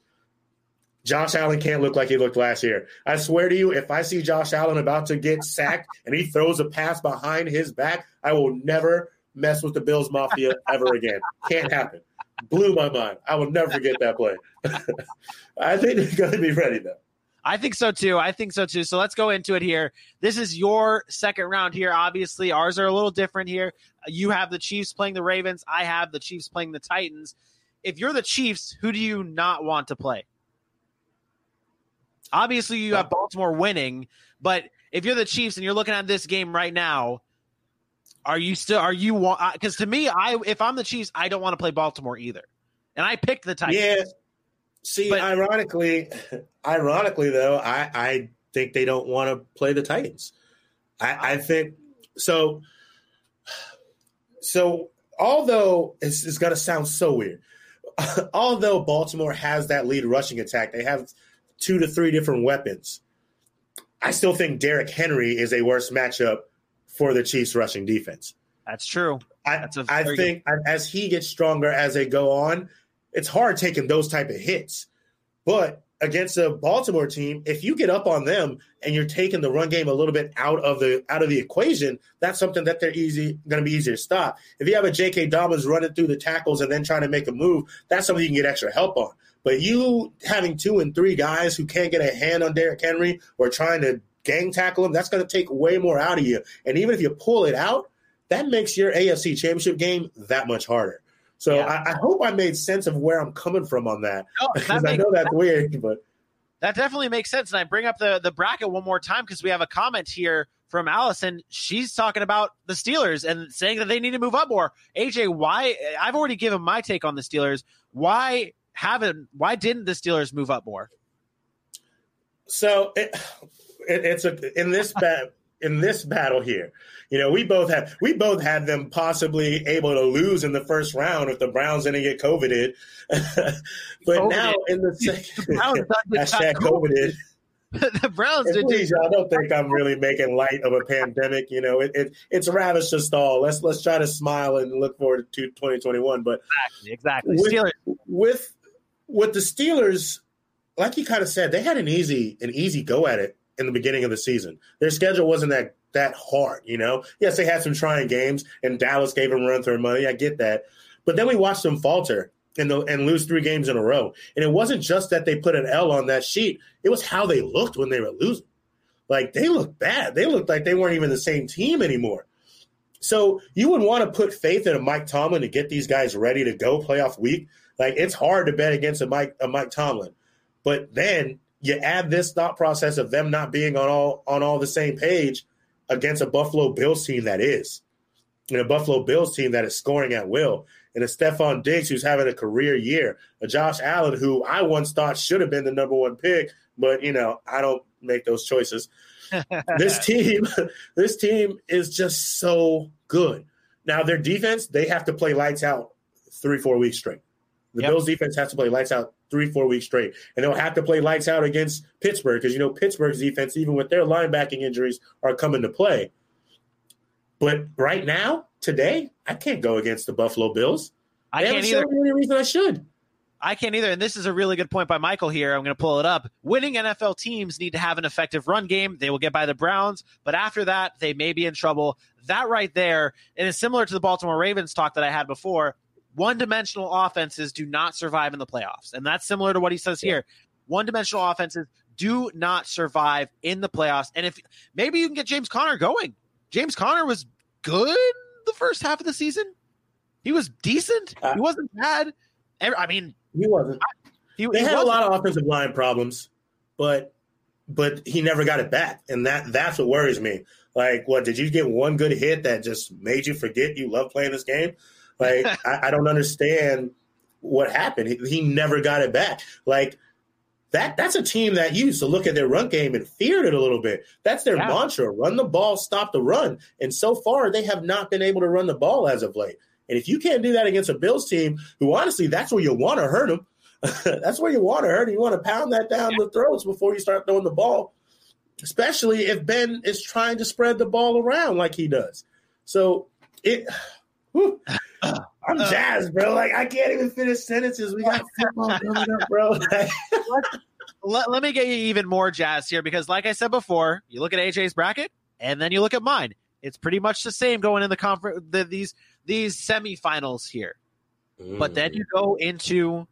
B: Josh Allen can't look like he looked last year. I swear to you, if I see Josh Allen about to get sacked and he throws a pass behind his back, I will never mess with the Bills Mafia ever again. Can't happen. Blew my mind. I will never forget that play. I think they're going to be ready though.
C: I think so too. I think so too. So let's go into it here. This is your second round here. Obviously, ours are a little different here. You have the Chiefs playing the Ravens. I have the Chiefs playing the Titans. If you're the Chiefs, who do you not want to play? Obviously, you have Baltimore winning, but if you're the Chiefs and you're looking at this game right now, are you still are you? Because uh, to me, I if I'm the Chiefs, I don't want to play Baltimore either, and I picked the Titans.
B: Yeah. See, but, ironically, ironically though, I I think they don't want to play the Titans. I, I think so. So although it's, it's going to sound so weird, although Baltimore has that lead rushing attack, they have two to three different weapons. I still think Derrick Henry is a worse matchup for the Chiefs rushing defense.
C: That's true.
B: I, That's I think good. as he gets stronger as they go on, it's hard taking those type of hits. But against a Baltimore team, if you get up on them and you're taking the run game a little bit out of the out of the equation, that's something that they're easy going to be easier to stop. If you have a J.K. Dobbins running through the tackles and then trying to make a move, that's something you can get extra help on. But you having two and three guys who can't get a hand on Derrick Henry or trying to gang tackle him, that's going to take way more out of you. And even if you pull it out, that makes your AFC championship game that much harder. So yeah. I, I, hope I made sense of where I'm coming from on that. Because I know that's weird, but
C: that definitely makes sense. And I bring up the the bracket one more time because we have a comment here from Allison. She's talking about the Steelers and saying that they need to move up more. AJ, why? I've already given my take on the Steelers. Why haven't? Why didn't the Steelers move up more?
B: So it, it, it's a in this bat in this battle here. You know, we both had we both had them possibly able to lose in the first round if the Browns didn't get coveted. but now in the second hashtag coveted.
C: the Browns
B: did. Please, y'all don't think I'm really making light of a pandemic. You know, it, it it's ravished us all. Let's let's try to smile and look forward to 2021. But
C: exactly, exactly.
B: With, Steelers. with with the Steelers, like you kind of said, they had an easy an easy go at it in the beginning of the season. Their schedule wasn't that that hard, you know. Yes, they had some trying games, and Dallas gave them run through money. I get that, but then we watched them falter and the, and lose three games in a row. And it wasn't just that they put an L on that sheet; it was how they looked when they were losing. Like they looked bad. They looked like they weren't even the same team anymore. So you would want to put faith in a Mike Tomlin to get these guys ready to go playoff week. Like it's hard to bet against a Mike a Mike Tomlin, but then you add this thought process of them not being on all on all the same page against a Buffalo Bills team that is, and a Buffalo Bills team that is scoring at will, and a Stefon Diggs who's having a career year, a Josh Allen who I once thought should have been the number one pick, but you know I don't make those choices. this team, this team is just so good. Now their defense, they have to play lights out three, four weeks straight. The yep. Bills defense has to play lights out three, four weeks straight. And they'll have to play lights out against Pittsburgh because, you know, Pittsburgh's defense, even with their linebacking injuries, are coming to play. But right now, today, I can't go against the Buffalo Bills.
C: I can't either.
B: Any reason I should.
C: I can't either. And this is a really good point by Michael here. I'm going to pull it up. Winning NFL teams need to have an effective run game. They will get by the Browns, but after that, they may be in trouble. That right there, and it's similar to the Baltimore Ravens talk that I had before one dimensional offenses do not survive in the playoffs. And that's similar to what he says here. One dimensional offenses do not survive in the playoffs. And if maybe you can get James Conner going. James Conner was good the first half of the season. He was decent. Uh, he wasn't bad. I mean,
B: he wasn't. He, they he had wasn't. a lot of offensive line problems, but but he never got it back, and that that's what worries me. Like, what did you get one good hit that just made you forget you love playing this game? Like I, I, don't understand what happened. He, he, never got it back. Like that that's a team that used to look at their run game and feared it a little bit. That's their yeah. mantra: run the ball, stop the run. And so far, they have not been able to run the ball as of late. And if you can't do that against a Bills team, who honestly, that's where you want to hurt them. that's where you want to hurt. Them. You want to pound that down the throats before you start throwing the ball, especially if Ben is trying to spread the ball around like he does. So it. Whew, I'm jazzed, bro. Like I can't even finish sentences. We got football coming up, bro.
C: let, let me get you even more jazzed here because, like I said before, you look at AJ's bracket and then you look at mine. It's pretty much the same going in the conference. The, these these semifinals here, mm. but then you go into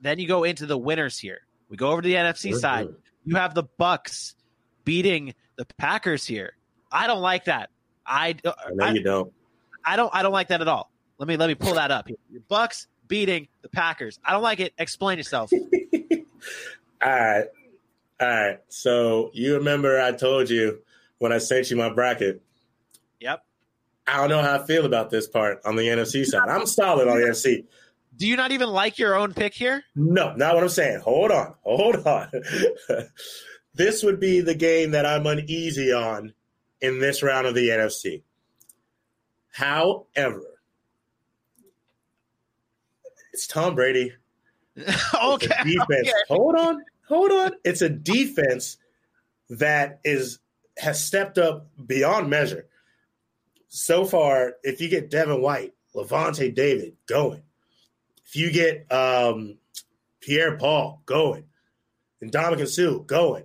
C: then you go into the winners here. We go over to the NFC mm-hmm. side. You have the Bucks beating the Packers here. I don't like that. I,
B: I know I, you don't.
C: I don't. I don't like that at all. Let me let me pull that up. Here. Your Bucks beating the Packers. I don't like it. Explain yourself.
B: all right, all right. So you remember I told you when I sent you my bracket.
C: Yep.
B: I don't know how I feel about this part on the NFC side. I'm solid on the NFC.
C: Do you not even like your own pick here?
B: No, not what I'm saying. Hold on. Hold on. this would be the game that I'm uneasy on in this round of the NFC. However, it's Tom Brady.
C: okay.
B: defense. Okay. Hold on. Hold on. It's a defense that is has stepped up beyond measure. So far, if you get Devin White, Lavonte David going, if you get um, Pierre Paul going, and Ndamukong Suh going,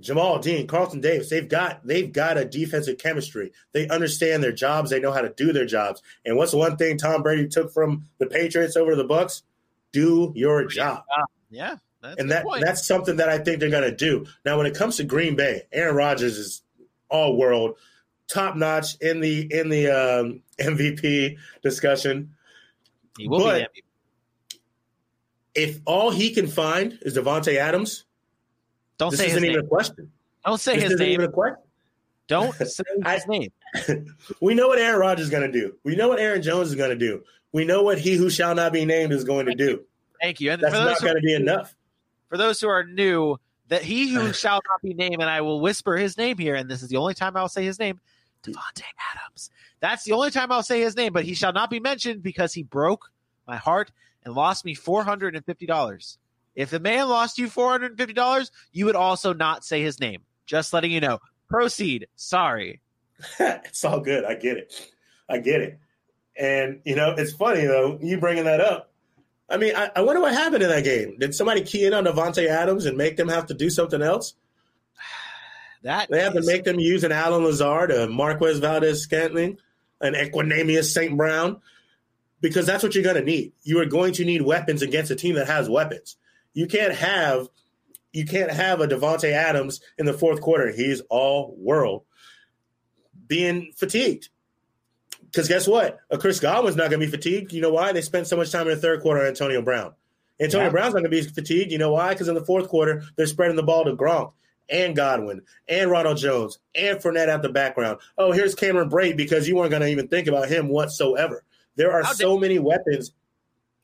B: Jamel Dean, Carlton Davis, they've got they've got a defensive chemistry. They understand their jobs. They know how to do their jobs. And what's the one thing Tom Brady took from the Patriots over the Bucks? Do your job.
C: Yeah.
B: and that that's something that I think they're going to do. Now, when it comes to Green Bay, Aaron Rodgers is all world, top notch in the in the um, MVP discussion.
C: He will but be
B: if all he can find is Davante Adams,
C: don't
B: this
C: say
B: isn't
C: his
B: even
C: name.
B: a question.
C: Don't say
B: this
C: his name.
B: Even a question.
C: Don't say his name.
B: we know what Aaron Rodgers is going to do. We know what Aaron Jones is going to do. We know what he who shall not be named is going to do.
C: Thank you.
B: And that's not going to be enough.
C: For those who are new, that he who shall not be named, and I will whisper his name here, and this is the only time I'll say his name, Davante Adams. That's the only time I'll say his name, but he shall not be mentioned because he broke my heart and lost me four hundred and fifty dollars. If the man lost you four hundred and fifty dollars, you would also not say his name. Just letting you know. Proceed. Sorry.
B: it's all good. I get it. I get it. And you know, it's funny though you bringing that up. I mean, I, I wonder what happened in that game. Did somebody key in on Davante Adams and make them have to do something else?
C: That
B: they have is... to make them use an Allen Lazard, a Marquez Valdes-Scantling, an Equanimeous St. Brown because that's what you're going to need. You are going to need weapons against a team that has weapons. You can't have you can't have a Davante Adams in the fourth quarter. He's all world being fatigued. Because guess what? A Chris Godwin's not going to be fatigued. You know why? They spent so much time in the third quarter on Antonio Brown. Antonio yeah. Brown's not going to be fatigued. You know why? Because in the fourth quarter, they're spreading the ball to Gronk and Godwin and Ronald Jones and Fournette at the background. Oh, here's Cameron Brate because you weren't going to even think about him whatsoever. There are so many weapons.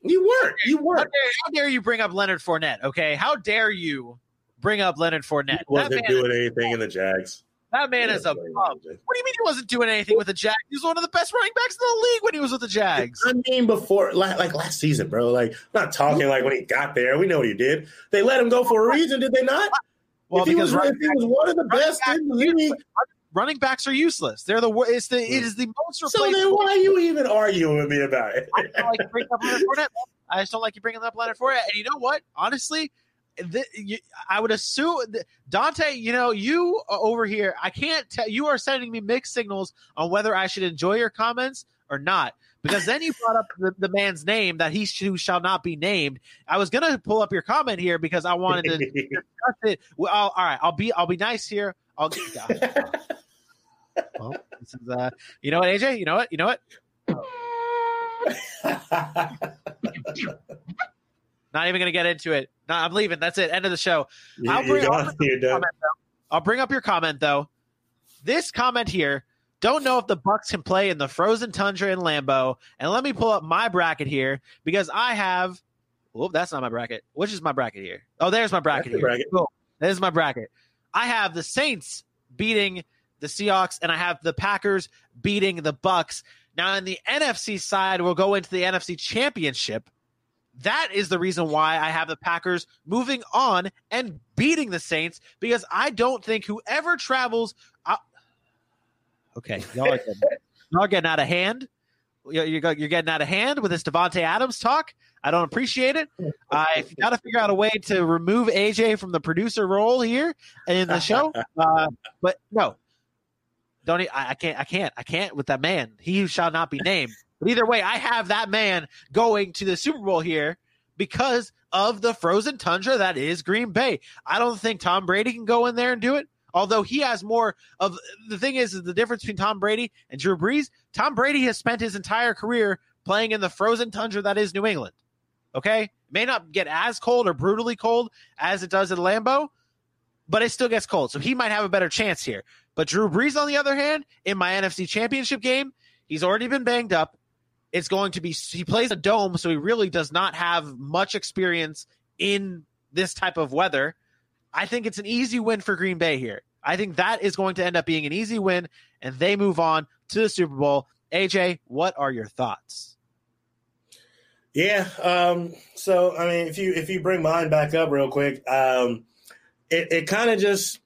B: You weren't. You weren't. How
C: dare, how dare, you bring up Leonard Fournette? Okay, how dare you bring up Leonard Fournette? He
B: wasn't doing is, anything in the Jags.
C: That man is a bum. What do you mean he wasn't doing anything with the Jags? He was one of the best running backs in the league when he was with the Jags.
B: I mean, before like, like last season, bro. Like, not talking like when he got there. We know what he did. They let him go for a reason, did they not? Well, if because he was, if he was one of the best in the league,
C: running backs are useless. They're the it's the it is the most
B: So then why are you even arguing with me about it?
C: I don't like bringing up Leonard Fournette. I just don't like you bringing that up Leonard Fournette. And you know what? Honestly, the, you, I would assume Dante. You know, you uh, over here. I can't tell. You are sending me mixed signals on whether I should enjoy your comments or not. Because then you brought up the, the man's name that he who shall not be named. I was gonna pull up your comment here because I wanted to discuss it. Well, all right, I'll be I'll be nice here. I'll get. Well, this is uh, you know what, AJ? You know what? You know what? Not even going to get into it. No, I'm leaving. That's it. End of the show. I'll bring, I'll, bring comment, I'll bring up your comment though. This comment here. Don't know if the Bucks can play in the frozen tundra in Lambeau. And let me pull up my bracket here because I have. Oh, that's not my bracket. Which is my bracket here? Oh, there's my bracket that's here. Bracket. Cool. There's my bracket. I have the Saints beating the Seahawks, and I have the Packers beating the Bucks. Now, on the NFC side, we'll go into the NFC Championship. That is the reason why I have the Packers moving on and beating the Saints because I don't think whoever travels. Uh, okay, y'all are, getting, y'all are getting out of hand. You're, you're getting out of hand with this Davante Adams talk. I don't appreciate it. I've got to figure out a way to remove AJ from the producer role here in the show. Uh, but no, don't. I, I can't. I can't. I can't with that man. He who shall not be named. But either way, I have that man going to the Super Bowl here because of the frozen tundra that is Green Bay. I don't think Tom Brady can go in there and do it. Although he has more of the thing is, is the difference between Tom Brady and Drew Brees. Tom Brady has spent his entire career playing in the frozen tundra that is New England. Okay, it may not get as cold or brutally cold as it does in Lambeau, but it still gets cold. So he might have a better chance here. But Drew Brees, on the other hand, in my NFC Championship game, he's already been banged up. It's going to be he plays a dome, so he really does not have much experience in this type of weather. I think it's an easy win for Green Bay here. I think that is going to end up being an easy win, and they move on to the Super Bowl. AJ, what are your thoughts?
B: Yeah, um, so I mean, if you if you bring mine back up real quick, um, it, it kind of just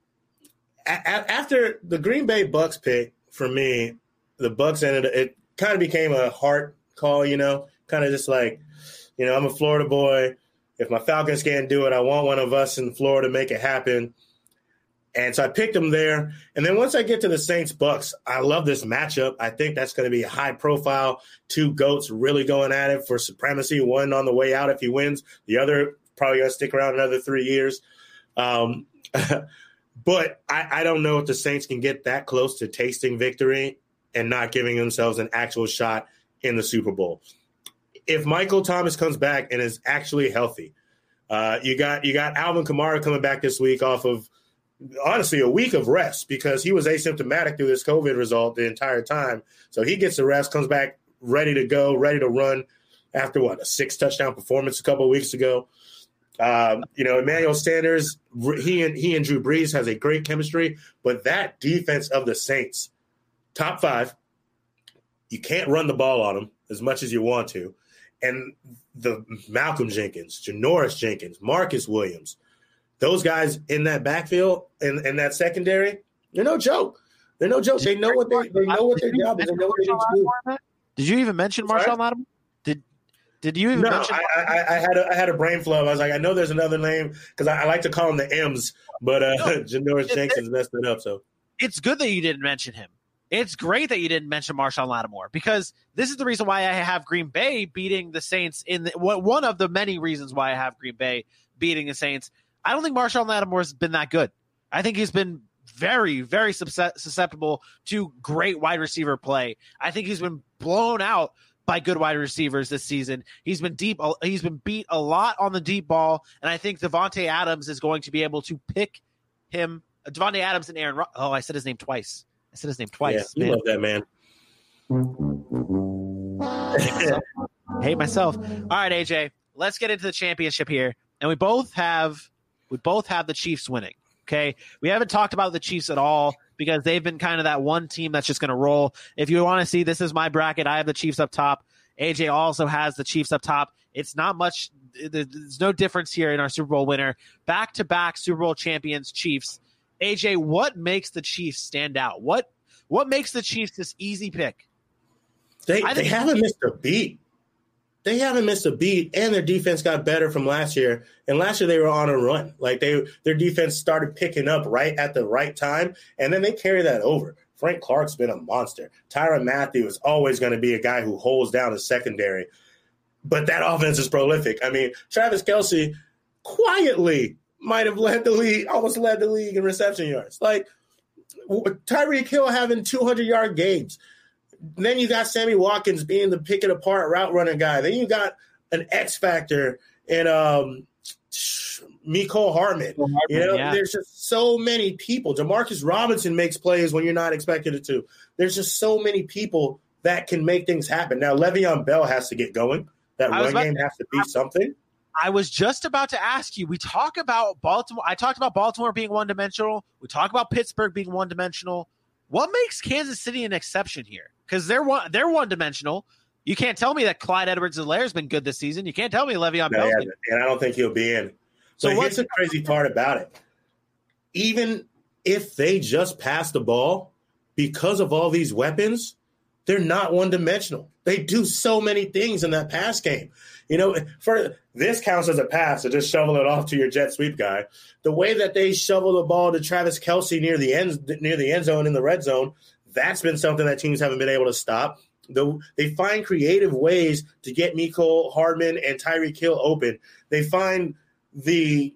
B: a- after the Green Bay Bucks pick for me, the Bucks ended it kind of became a heart call, you know, kind of just like, you know, I'm a Florida boy. If my Falcons can't do it, I want one of us in Florida to make it happen. And so I picked them there. And then once I get to the Saints Bucks, I love this matchup. I think that's going to be high profile. Two goats really going at it for supremacy. One on the way out if he wins, the other probably going to stick around another three years. Um, but I, I don't know if the Saints can get that close to tasting victory and not giving themselves an actual shot in the Super Bowl. If Michael Thomas comes back and is actually healthy, uh, you got you got Alvin Kamara coming back this week off of honestly a week of rest because he was asymptomatic through this COVID result the entire time. So he gets the rest, comes back ready to go, ready to run after what a six touchdown performance a couple weeks ago. Um, you know, Emmanuel Sanders, he and he and Drew Brees has a great chemistry, but that defense of the Saints, top five, you can't run the ball on them as much as you want to, and the Malcolm Jenkins, Janoris Jenkins, Marcus Williams, those guys in that backfield and in that secondary, they're no joke. They're no joke. They know what they they know what their job is. They know what they need to do.
C: Did you even mention Marshall Lattimore? Did you even
B: no,
C: mention?
B: I, I, I, had a, I had a brain flow. I was like, I know there's another name because I, I, like to call him the M's, but uh, no, Janoris Jenkins messed it up. So
C: it's good that you didn't mention him. It's great that you didn't mention Marshall Lattimore because this is the reason why I have Green Bay beating the Saints in the, one of the many reasons why I have Green Bay beating the Saints I don't think Marshall Lattimore's been that good. I think he's been very, very susceptible to great wide receiver play. I think he's been blown out by good wide receivers this season. He's been deep. He's been beat a lot on the deep ball, and I think Davante Adams is going to be able to pick him. Davante Adams and Aaron. oh, I said his name twice. I said his name twice.
B: Yeah, you love that man.
C: hate, myself. hate myself. All right, AJ. Let's get into the championship here, and we both have we both have the Chiefs winning. Okay. We haven't talked about the Chiefs at all because they've been kind of that one team that's just going to roll. If you want to see, this is my bracket. I have the Chiefs up top. AJ also has the Chiefs up top. It's not much. There's no difference here in our Super Bowl winner. Back to back Super Bowl champions, Chiefs. AJ, what makes the Chiefs stand out? What what makes the Chiefs this easy pick?
B: They they haven't missed a beat they haven't missed a beat, and their defense got better from last year. And last year they were on a run, like they their defense started picking up right at the right time, and then they carry that over. Frank Clark's been a monster. Tyrann Mathieu is always going to be a guy who holds down the secondary, but that offense is prolific. I mean, Travis Kelce quietly might have led the league, almost led the league in reception yards. Like Tyreek Hill having 200 yard games then you got Sammy Watkins being the pick it apart route running guy. Then you got an X factor in um, Hardman. Hardman. You know, yeah. there's just so many people. Demarcus Robinson makes plays when you're not expecting it to. There's just so many people that can make things happen. Now Le'Veon Bell has to get going. That run game has to be something.
C: I was just about to ask you. We talk about Baltimore. I talked about Baltimore being one dimensional. We talk about Pittsburgh being one dimensional What makes Kansas City an exception here? Because they're one they're one dimensional. You can't tell me that Clyde Edwards-Helaire has been good this season. You can't tell me Le'Veon
B: No,
C: Bell.
B: and I don't think he'll be in.
C: So
B: So
C: what's-
B: here's the crazy part about it. Even if they just pass the ball, because of all these weapons, they're not one dimensional. They do so many things in that pass game. You know, for this counts as a pass to just shovel it off to your jet sweep guy. The way that they shovel the ball to Travis Kelce near the end near the end zone in the red zone, that's been something that teams haven't been able to stop. Though they find creative ways to get Mecole Hardman and Tyreek Hill open. They find the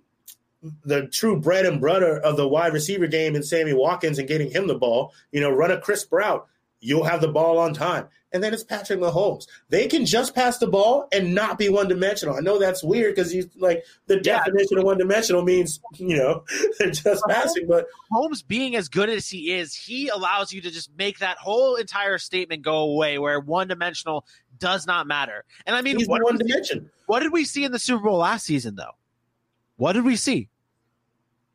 B: the true bread and butter of the wide receiver game in Sammy Watkins and getting him the ball. You know, run a crisp route. You'll have the ball on time. And then it's Patrick Mahomes. They can just pass the ball and not be one dimensional. I know that's weird because he's like the
C: Yeah.
B: definition of one dimensional means, you know, they're just passing, but
C: Holmes being as good as he is, he allows you to just make that whole entire statement go away where one dimensional does not matter. And I mean,
B: he's
C: what,
B: one dimension.
C: what did we see in the Super Bowl last season, though? What did we see?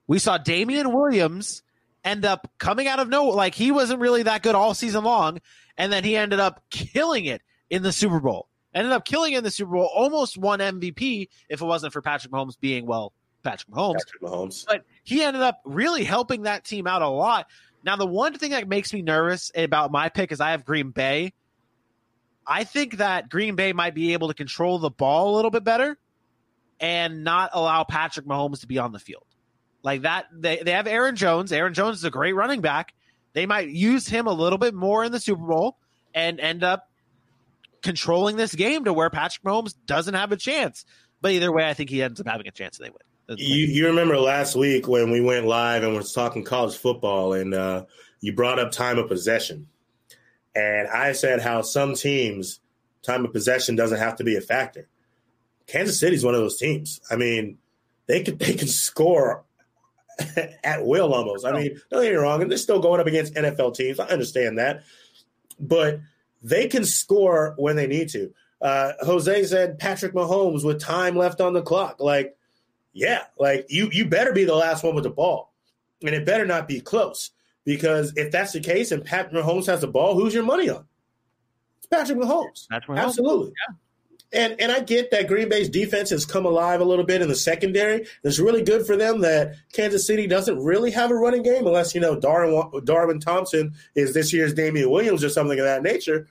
C: We saw Damien Williams end up coming out of nowhere. Like he wasn't really that good all season long. And then he ended up killing it in the Super Bowl. Ended up killing it in the Super Bowl, almost won MVP if it wasn't for Patrick Mahomes being, well, Patrick Mahomes
B: Patrick Mahomes.
C: but he ended up really helping that team out a lot. Now, the one thing that makes me nervous about my pick is I have Green Bay. I think that Green Bay might be able to control the ball a little bit better and not allow Patrick Mahomes to be on the field. Like that, they, they have Aaron Jones. Aaron Jones is a great running back. They might use him a little bit more in the Super Bowl and end up controlling this game to where Patrick Mahomes doesn't have a chance. But either way, I think he ends up having a chance and they win.
B: You, you remember last week when we went live and was talking college football, and uh, you brought up time of possession, and I said how some teams time of possession doesn't have to be a factor. Kansas City's one of those teams. I mean, they can they can score at will almost. I mean, don't get me wrong, and they're still going up against NFL teams. I understand that, but they can score when they need to. Uh, Jose said Patrick Mahomes with time left on the clock, like yeah, like you you better be the last one with the ball, and it better not be close because if that's the case and Patrick Mahomes has the ball, who's your money on? It's Patrick Mahomes.
C: Patrick Mahomes.
B: Absolutely. And and I get that Green Bay's defense has come alive a little bit in the secondary. It's really good for them that Kansas City doesn't really have a running game unless you know Darwin Darwin Thompson is this year's Damien Williams or something of that nature.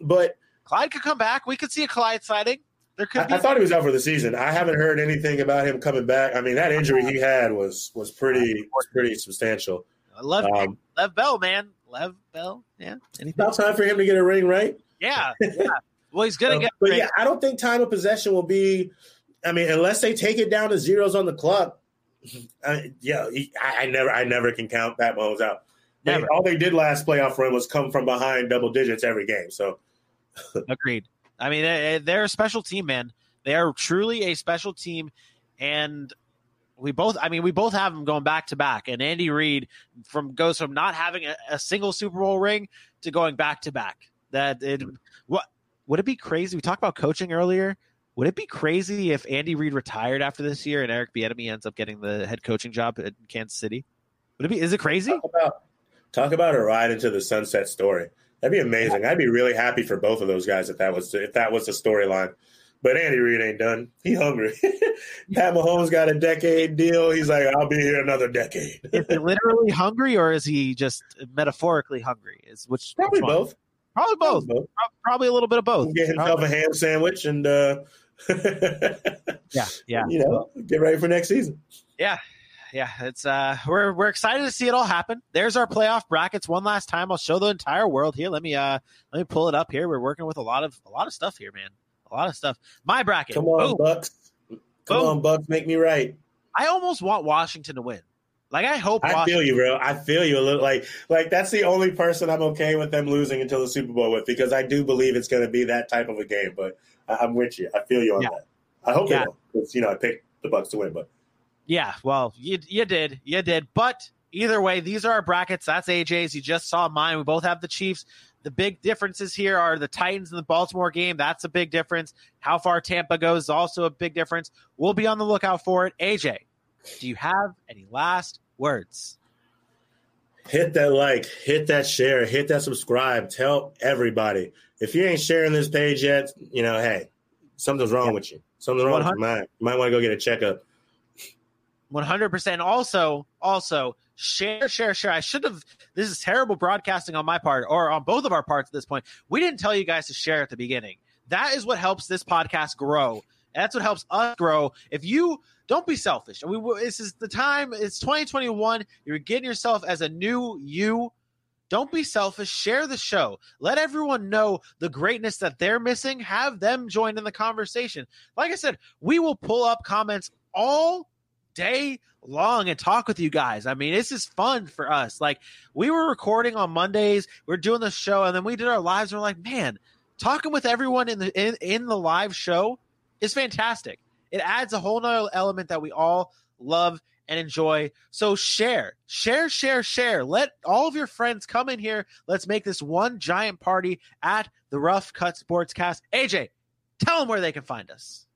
B: But
C: Clyde could come back. We could see a Clyde sighting. There could
B: I,
C: be.
B: I thought he was out for the season. I haven't heard anything about him coming back. I mean, that injury he had was was pretty was pretty substantial.
C: Lev,
B: Um,
C: Lev Bell, man. Lev Bell. Yeah. Anything?
B: about time for him to get a ring, right?
C: Yeah. Yeah. Well, he's gonna
B: Um,
C: get.
B: but yeah, I don't think time of possession will be. I mean, unless they take it down to zeros on the clock. I, yeah, I, I never, I never can count Pat Mahomes out. They-
C: Never.
B: all they did last playoff run was come from behind double digits every game. So
C: Agreed. I mean, they- they're a special team, man. They are truly a special team, and we both. I mean, we both have them going back to back. And Andy Reid from goes from not having a, a single Super Bowl ring to going back to back. That it. What would it be crazy? We talked about coaching earlier. Would it be crazy if Andy Reid retired after this year and Eric Bieniemy ends up getting the head coaching job at Kansas City? Would it be? Is it crazy?
B: talk about talk about a ride into the sunset story. That'd be amazing. I'd be really happy for both of those guys if that was if that was the storyline. But Andy Reid ain't done. He hungry. Pat Mahomes got a decade deal. He's like, I'll be here another decade.
C: is he literally hungry or is he just metaphorically hungry? Is which
B: Probably
C: which
B: both.
C: Probably both.
B: Both.
C: Probably a little bit of both.
B: Get himself a ham sandwich and uh,
C: Yeah, yeah,
B: you know, get ready for next season.
C: yeah, yeah. It's uh, we're we're excited to see it all happen. There's our playoff brackets. One last time, I'll show the entire world here. Let me uh, let me pull it up here. We're working with a lot of a lot of stuff here, man. A lot of stuff. My bracket.
B: Come on,
C: Boom.
B: Bucks. Come
C: Boom.
B: on, Bucks. Make me right.
C: I almost want Washington to win. Like I hope.
B: I
C: Washington,
B: feel you, bro. I feel you a little. Like, like that's the only person I'm okay with them losing until the Super Bowl with because I do believe it's going to be that type of a game. But I, I'm with you. I feel you on
C: Yeah.
B: that. I hope
C: Yeah.
B: they don't. 'cause, you know, I picked the Bucks to win, but
C: Yeah, well, you you did, you did. But either way, these are our brackets. That's AJ's. You just saw mine. We both have the Chiefs. The big differences here are the Titans and the Baltimore game. That's a big difference. How far Tampa goes is also a big difference. We'll be on the lookout for it. AJ, do you have any last words?
B: Hit that like, hit that share, hit that subscribe. Tell everybody. If you ain't sharing this page yet, you know, hey, something's wrong yeah. with you. Something's wrong 100. with your mind. You might want to go get a checkup.
C: One hundred percent. Also, also share, share, share. I should have. This is terrible broadcasting on my part, or on both of our parts at this point. We didn't tell you guys to share at the beginning. That is what helps this podcast grow. That's what helps us grow. If you don't be selfish, And we this is the time. It's 2021. You're getting yourself as a new you. Don't be selfish. Share the show. Let everyone know the greatness that they're missing. Have them join in the conversation. Like I said, we will pull up comments all day long and talk with you guys. I mean, this is fun for us. Like we were recording on Mondays, we are doing the show, and then we did our lives. And we're like, man, talking with everyone in the in, in the live show is fantastic. It adds a whole nother element that we all love and enjoy. So share, share, share, share. Let all of your friends come in here. Let's make this one giant party at the Rough Cut Sportscast. AJ, tell them where they can find us.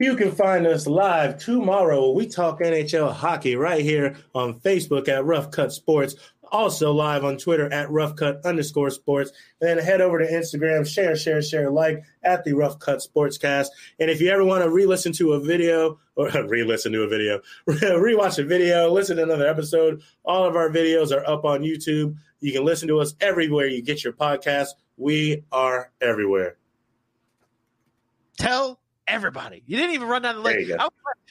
B: You can find us live tomorrow. We talk NHL hockey right here on Facebook at Rough Cut Sports. Also live on Twitter at Rough Cut underscore sports. And then head over to Instagram, share, share, share, like at the Rough Cut Sportscast. And if you ever want to re-listen to a video or re-listen to a video, re-watch a video, listen to another episode, all of our videos are up on YouTube. You can listen to us everywhere you get your podcast. We are everywhere.
C: Tell everybody. You didn't even run down the list. I'm,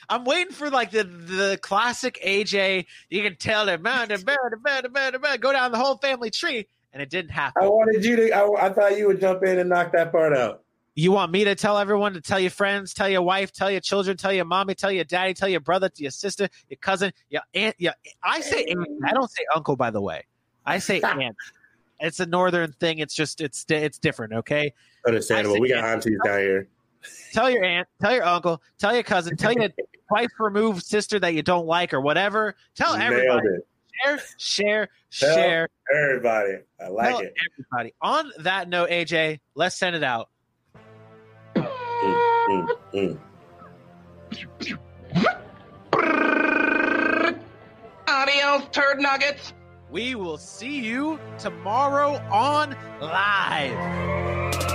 C: I'm, waiting for like the the classic AJ. You can tell that man, man, man, man, man, man, go down the whole family tree, and it didn't happen.
B: I wanted you to. I, I thought you would jump in and knock that part out.
C: You want me to tell everyone to tell your friends, tell your wife, tell your children, tell your mommy, tell your daddy, tell your brother, to your sister, your cousin, your aunt. Yeah, I say aunt. I don't say uncle. By the way, I say aunt. It's a northern thing. It's just it's it's different. Okay.
B: Understandable. We got aunties down here.
C: Tell your aunt, tell your uncle, tell your cousin, tell your twice removed sister that you don't like or whatever. Tell everybody. Share, share, tell share.
B: Everybody. I like tell it.
C: Everybody. On that note, AJ, let's send it out. Mm, mm, mm. Adios, turd nuggets. We will see you tomorrow on live.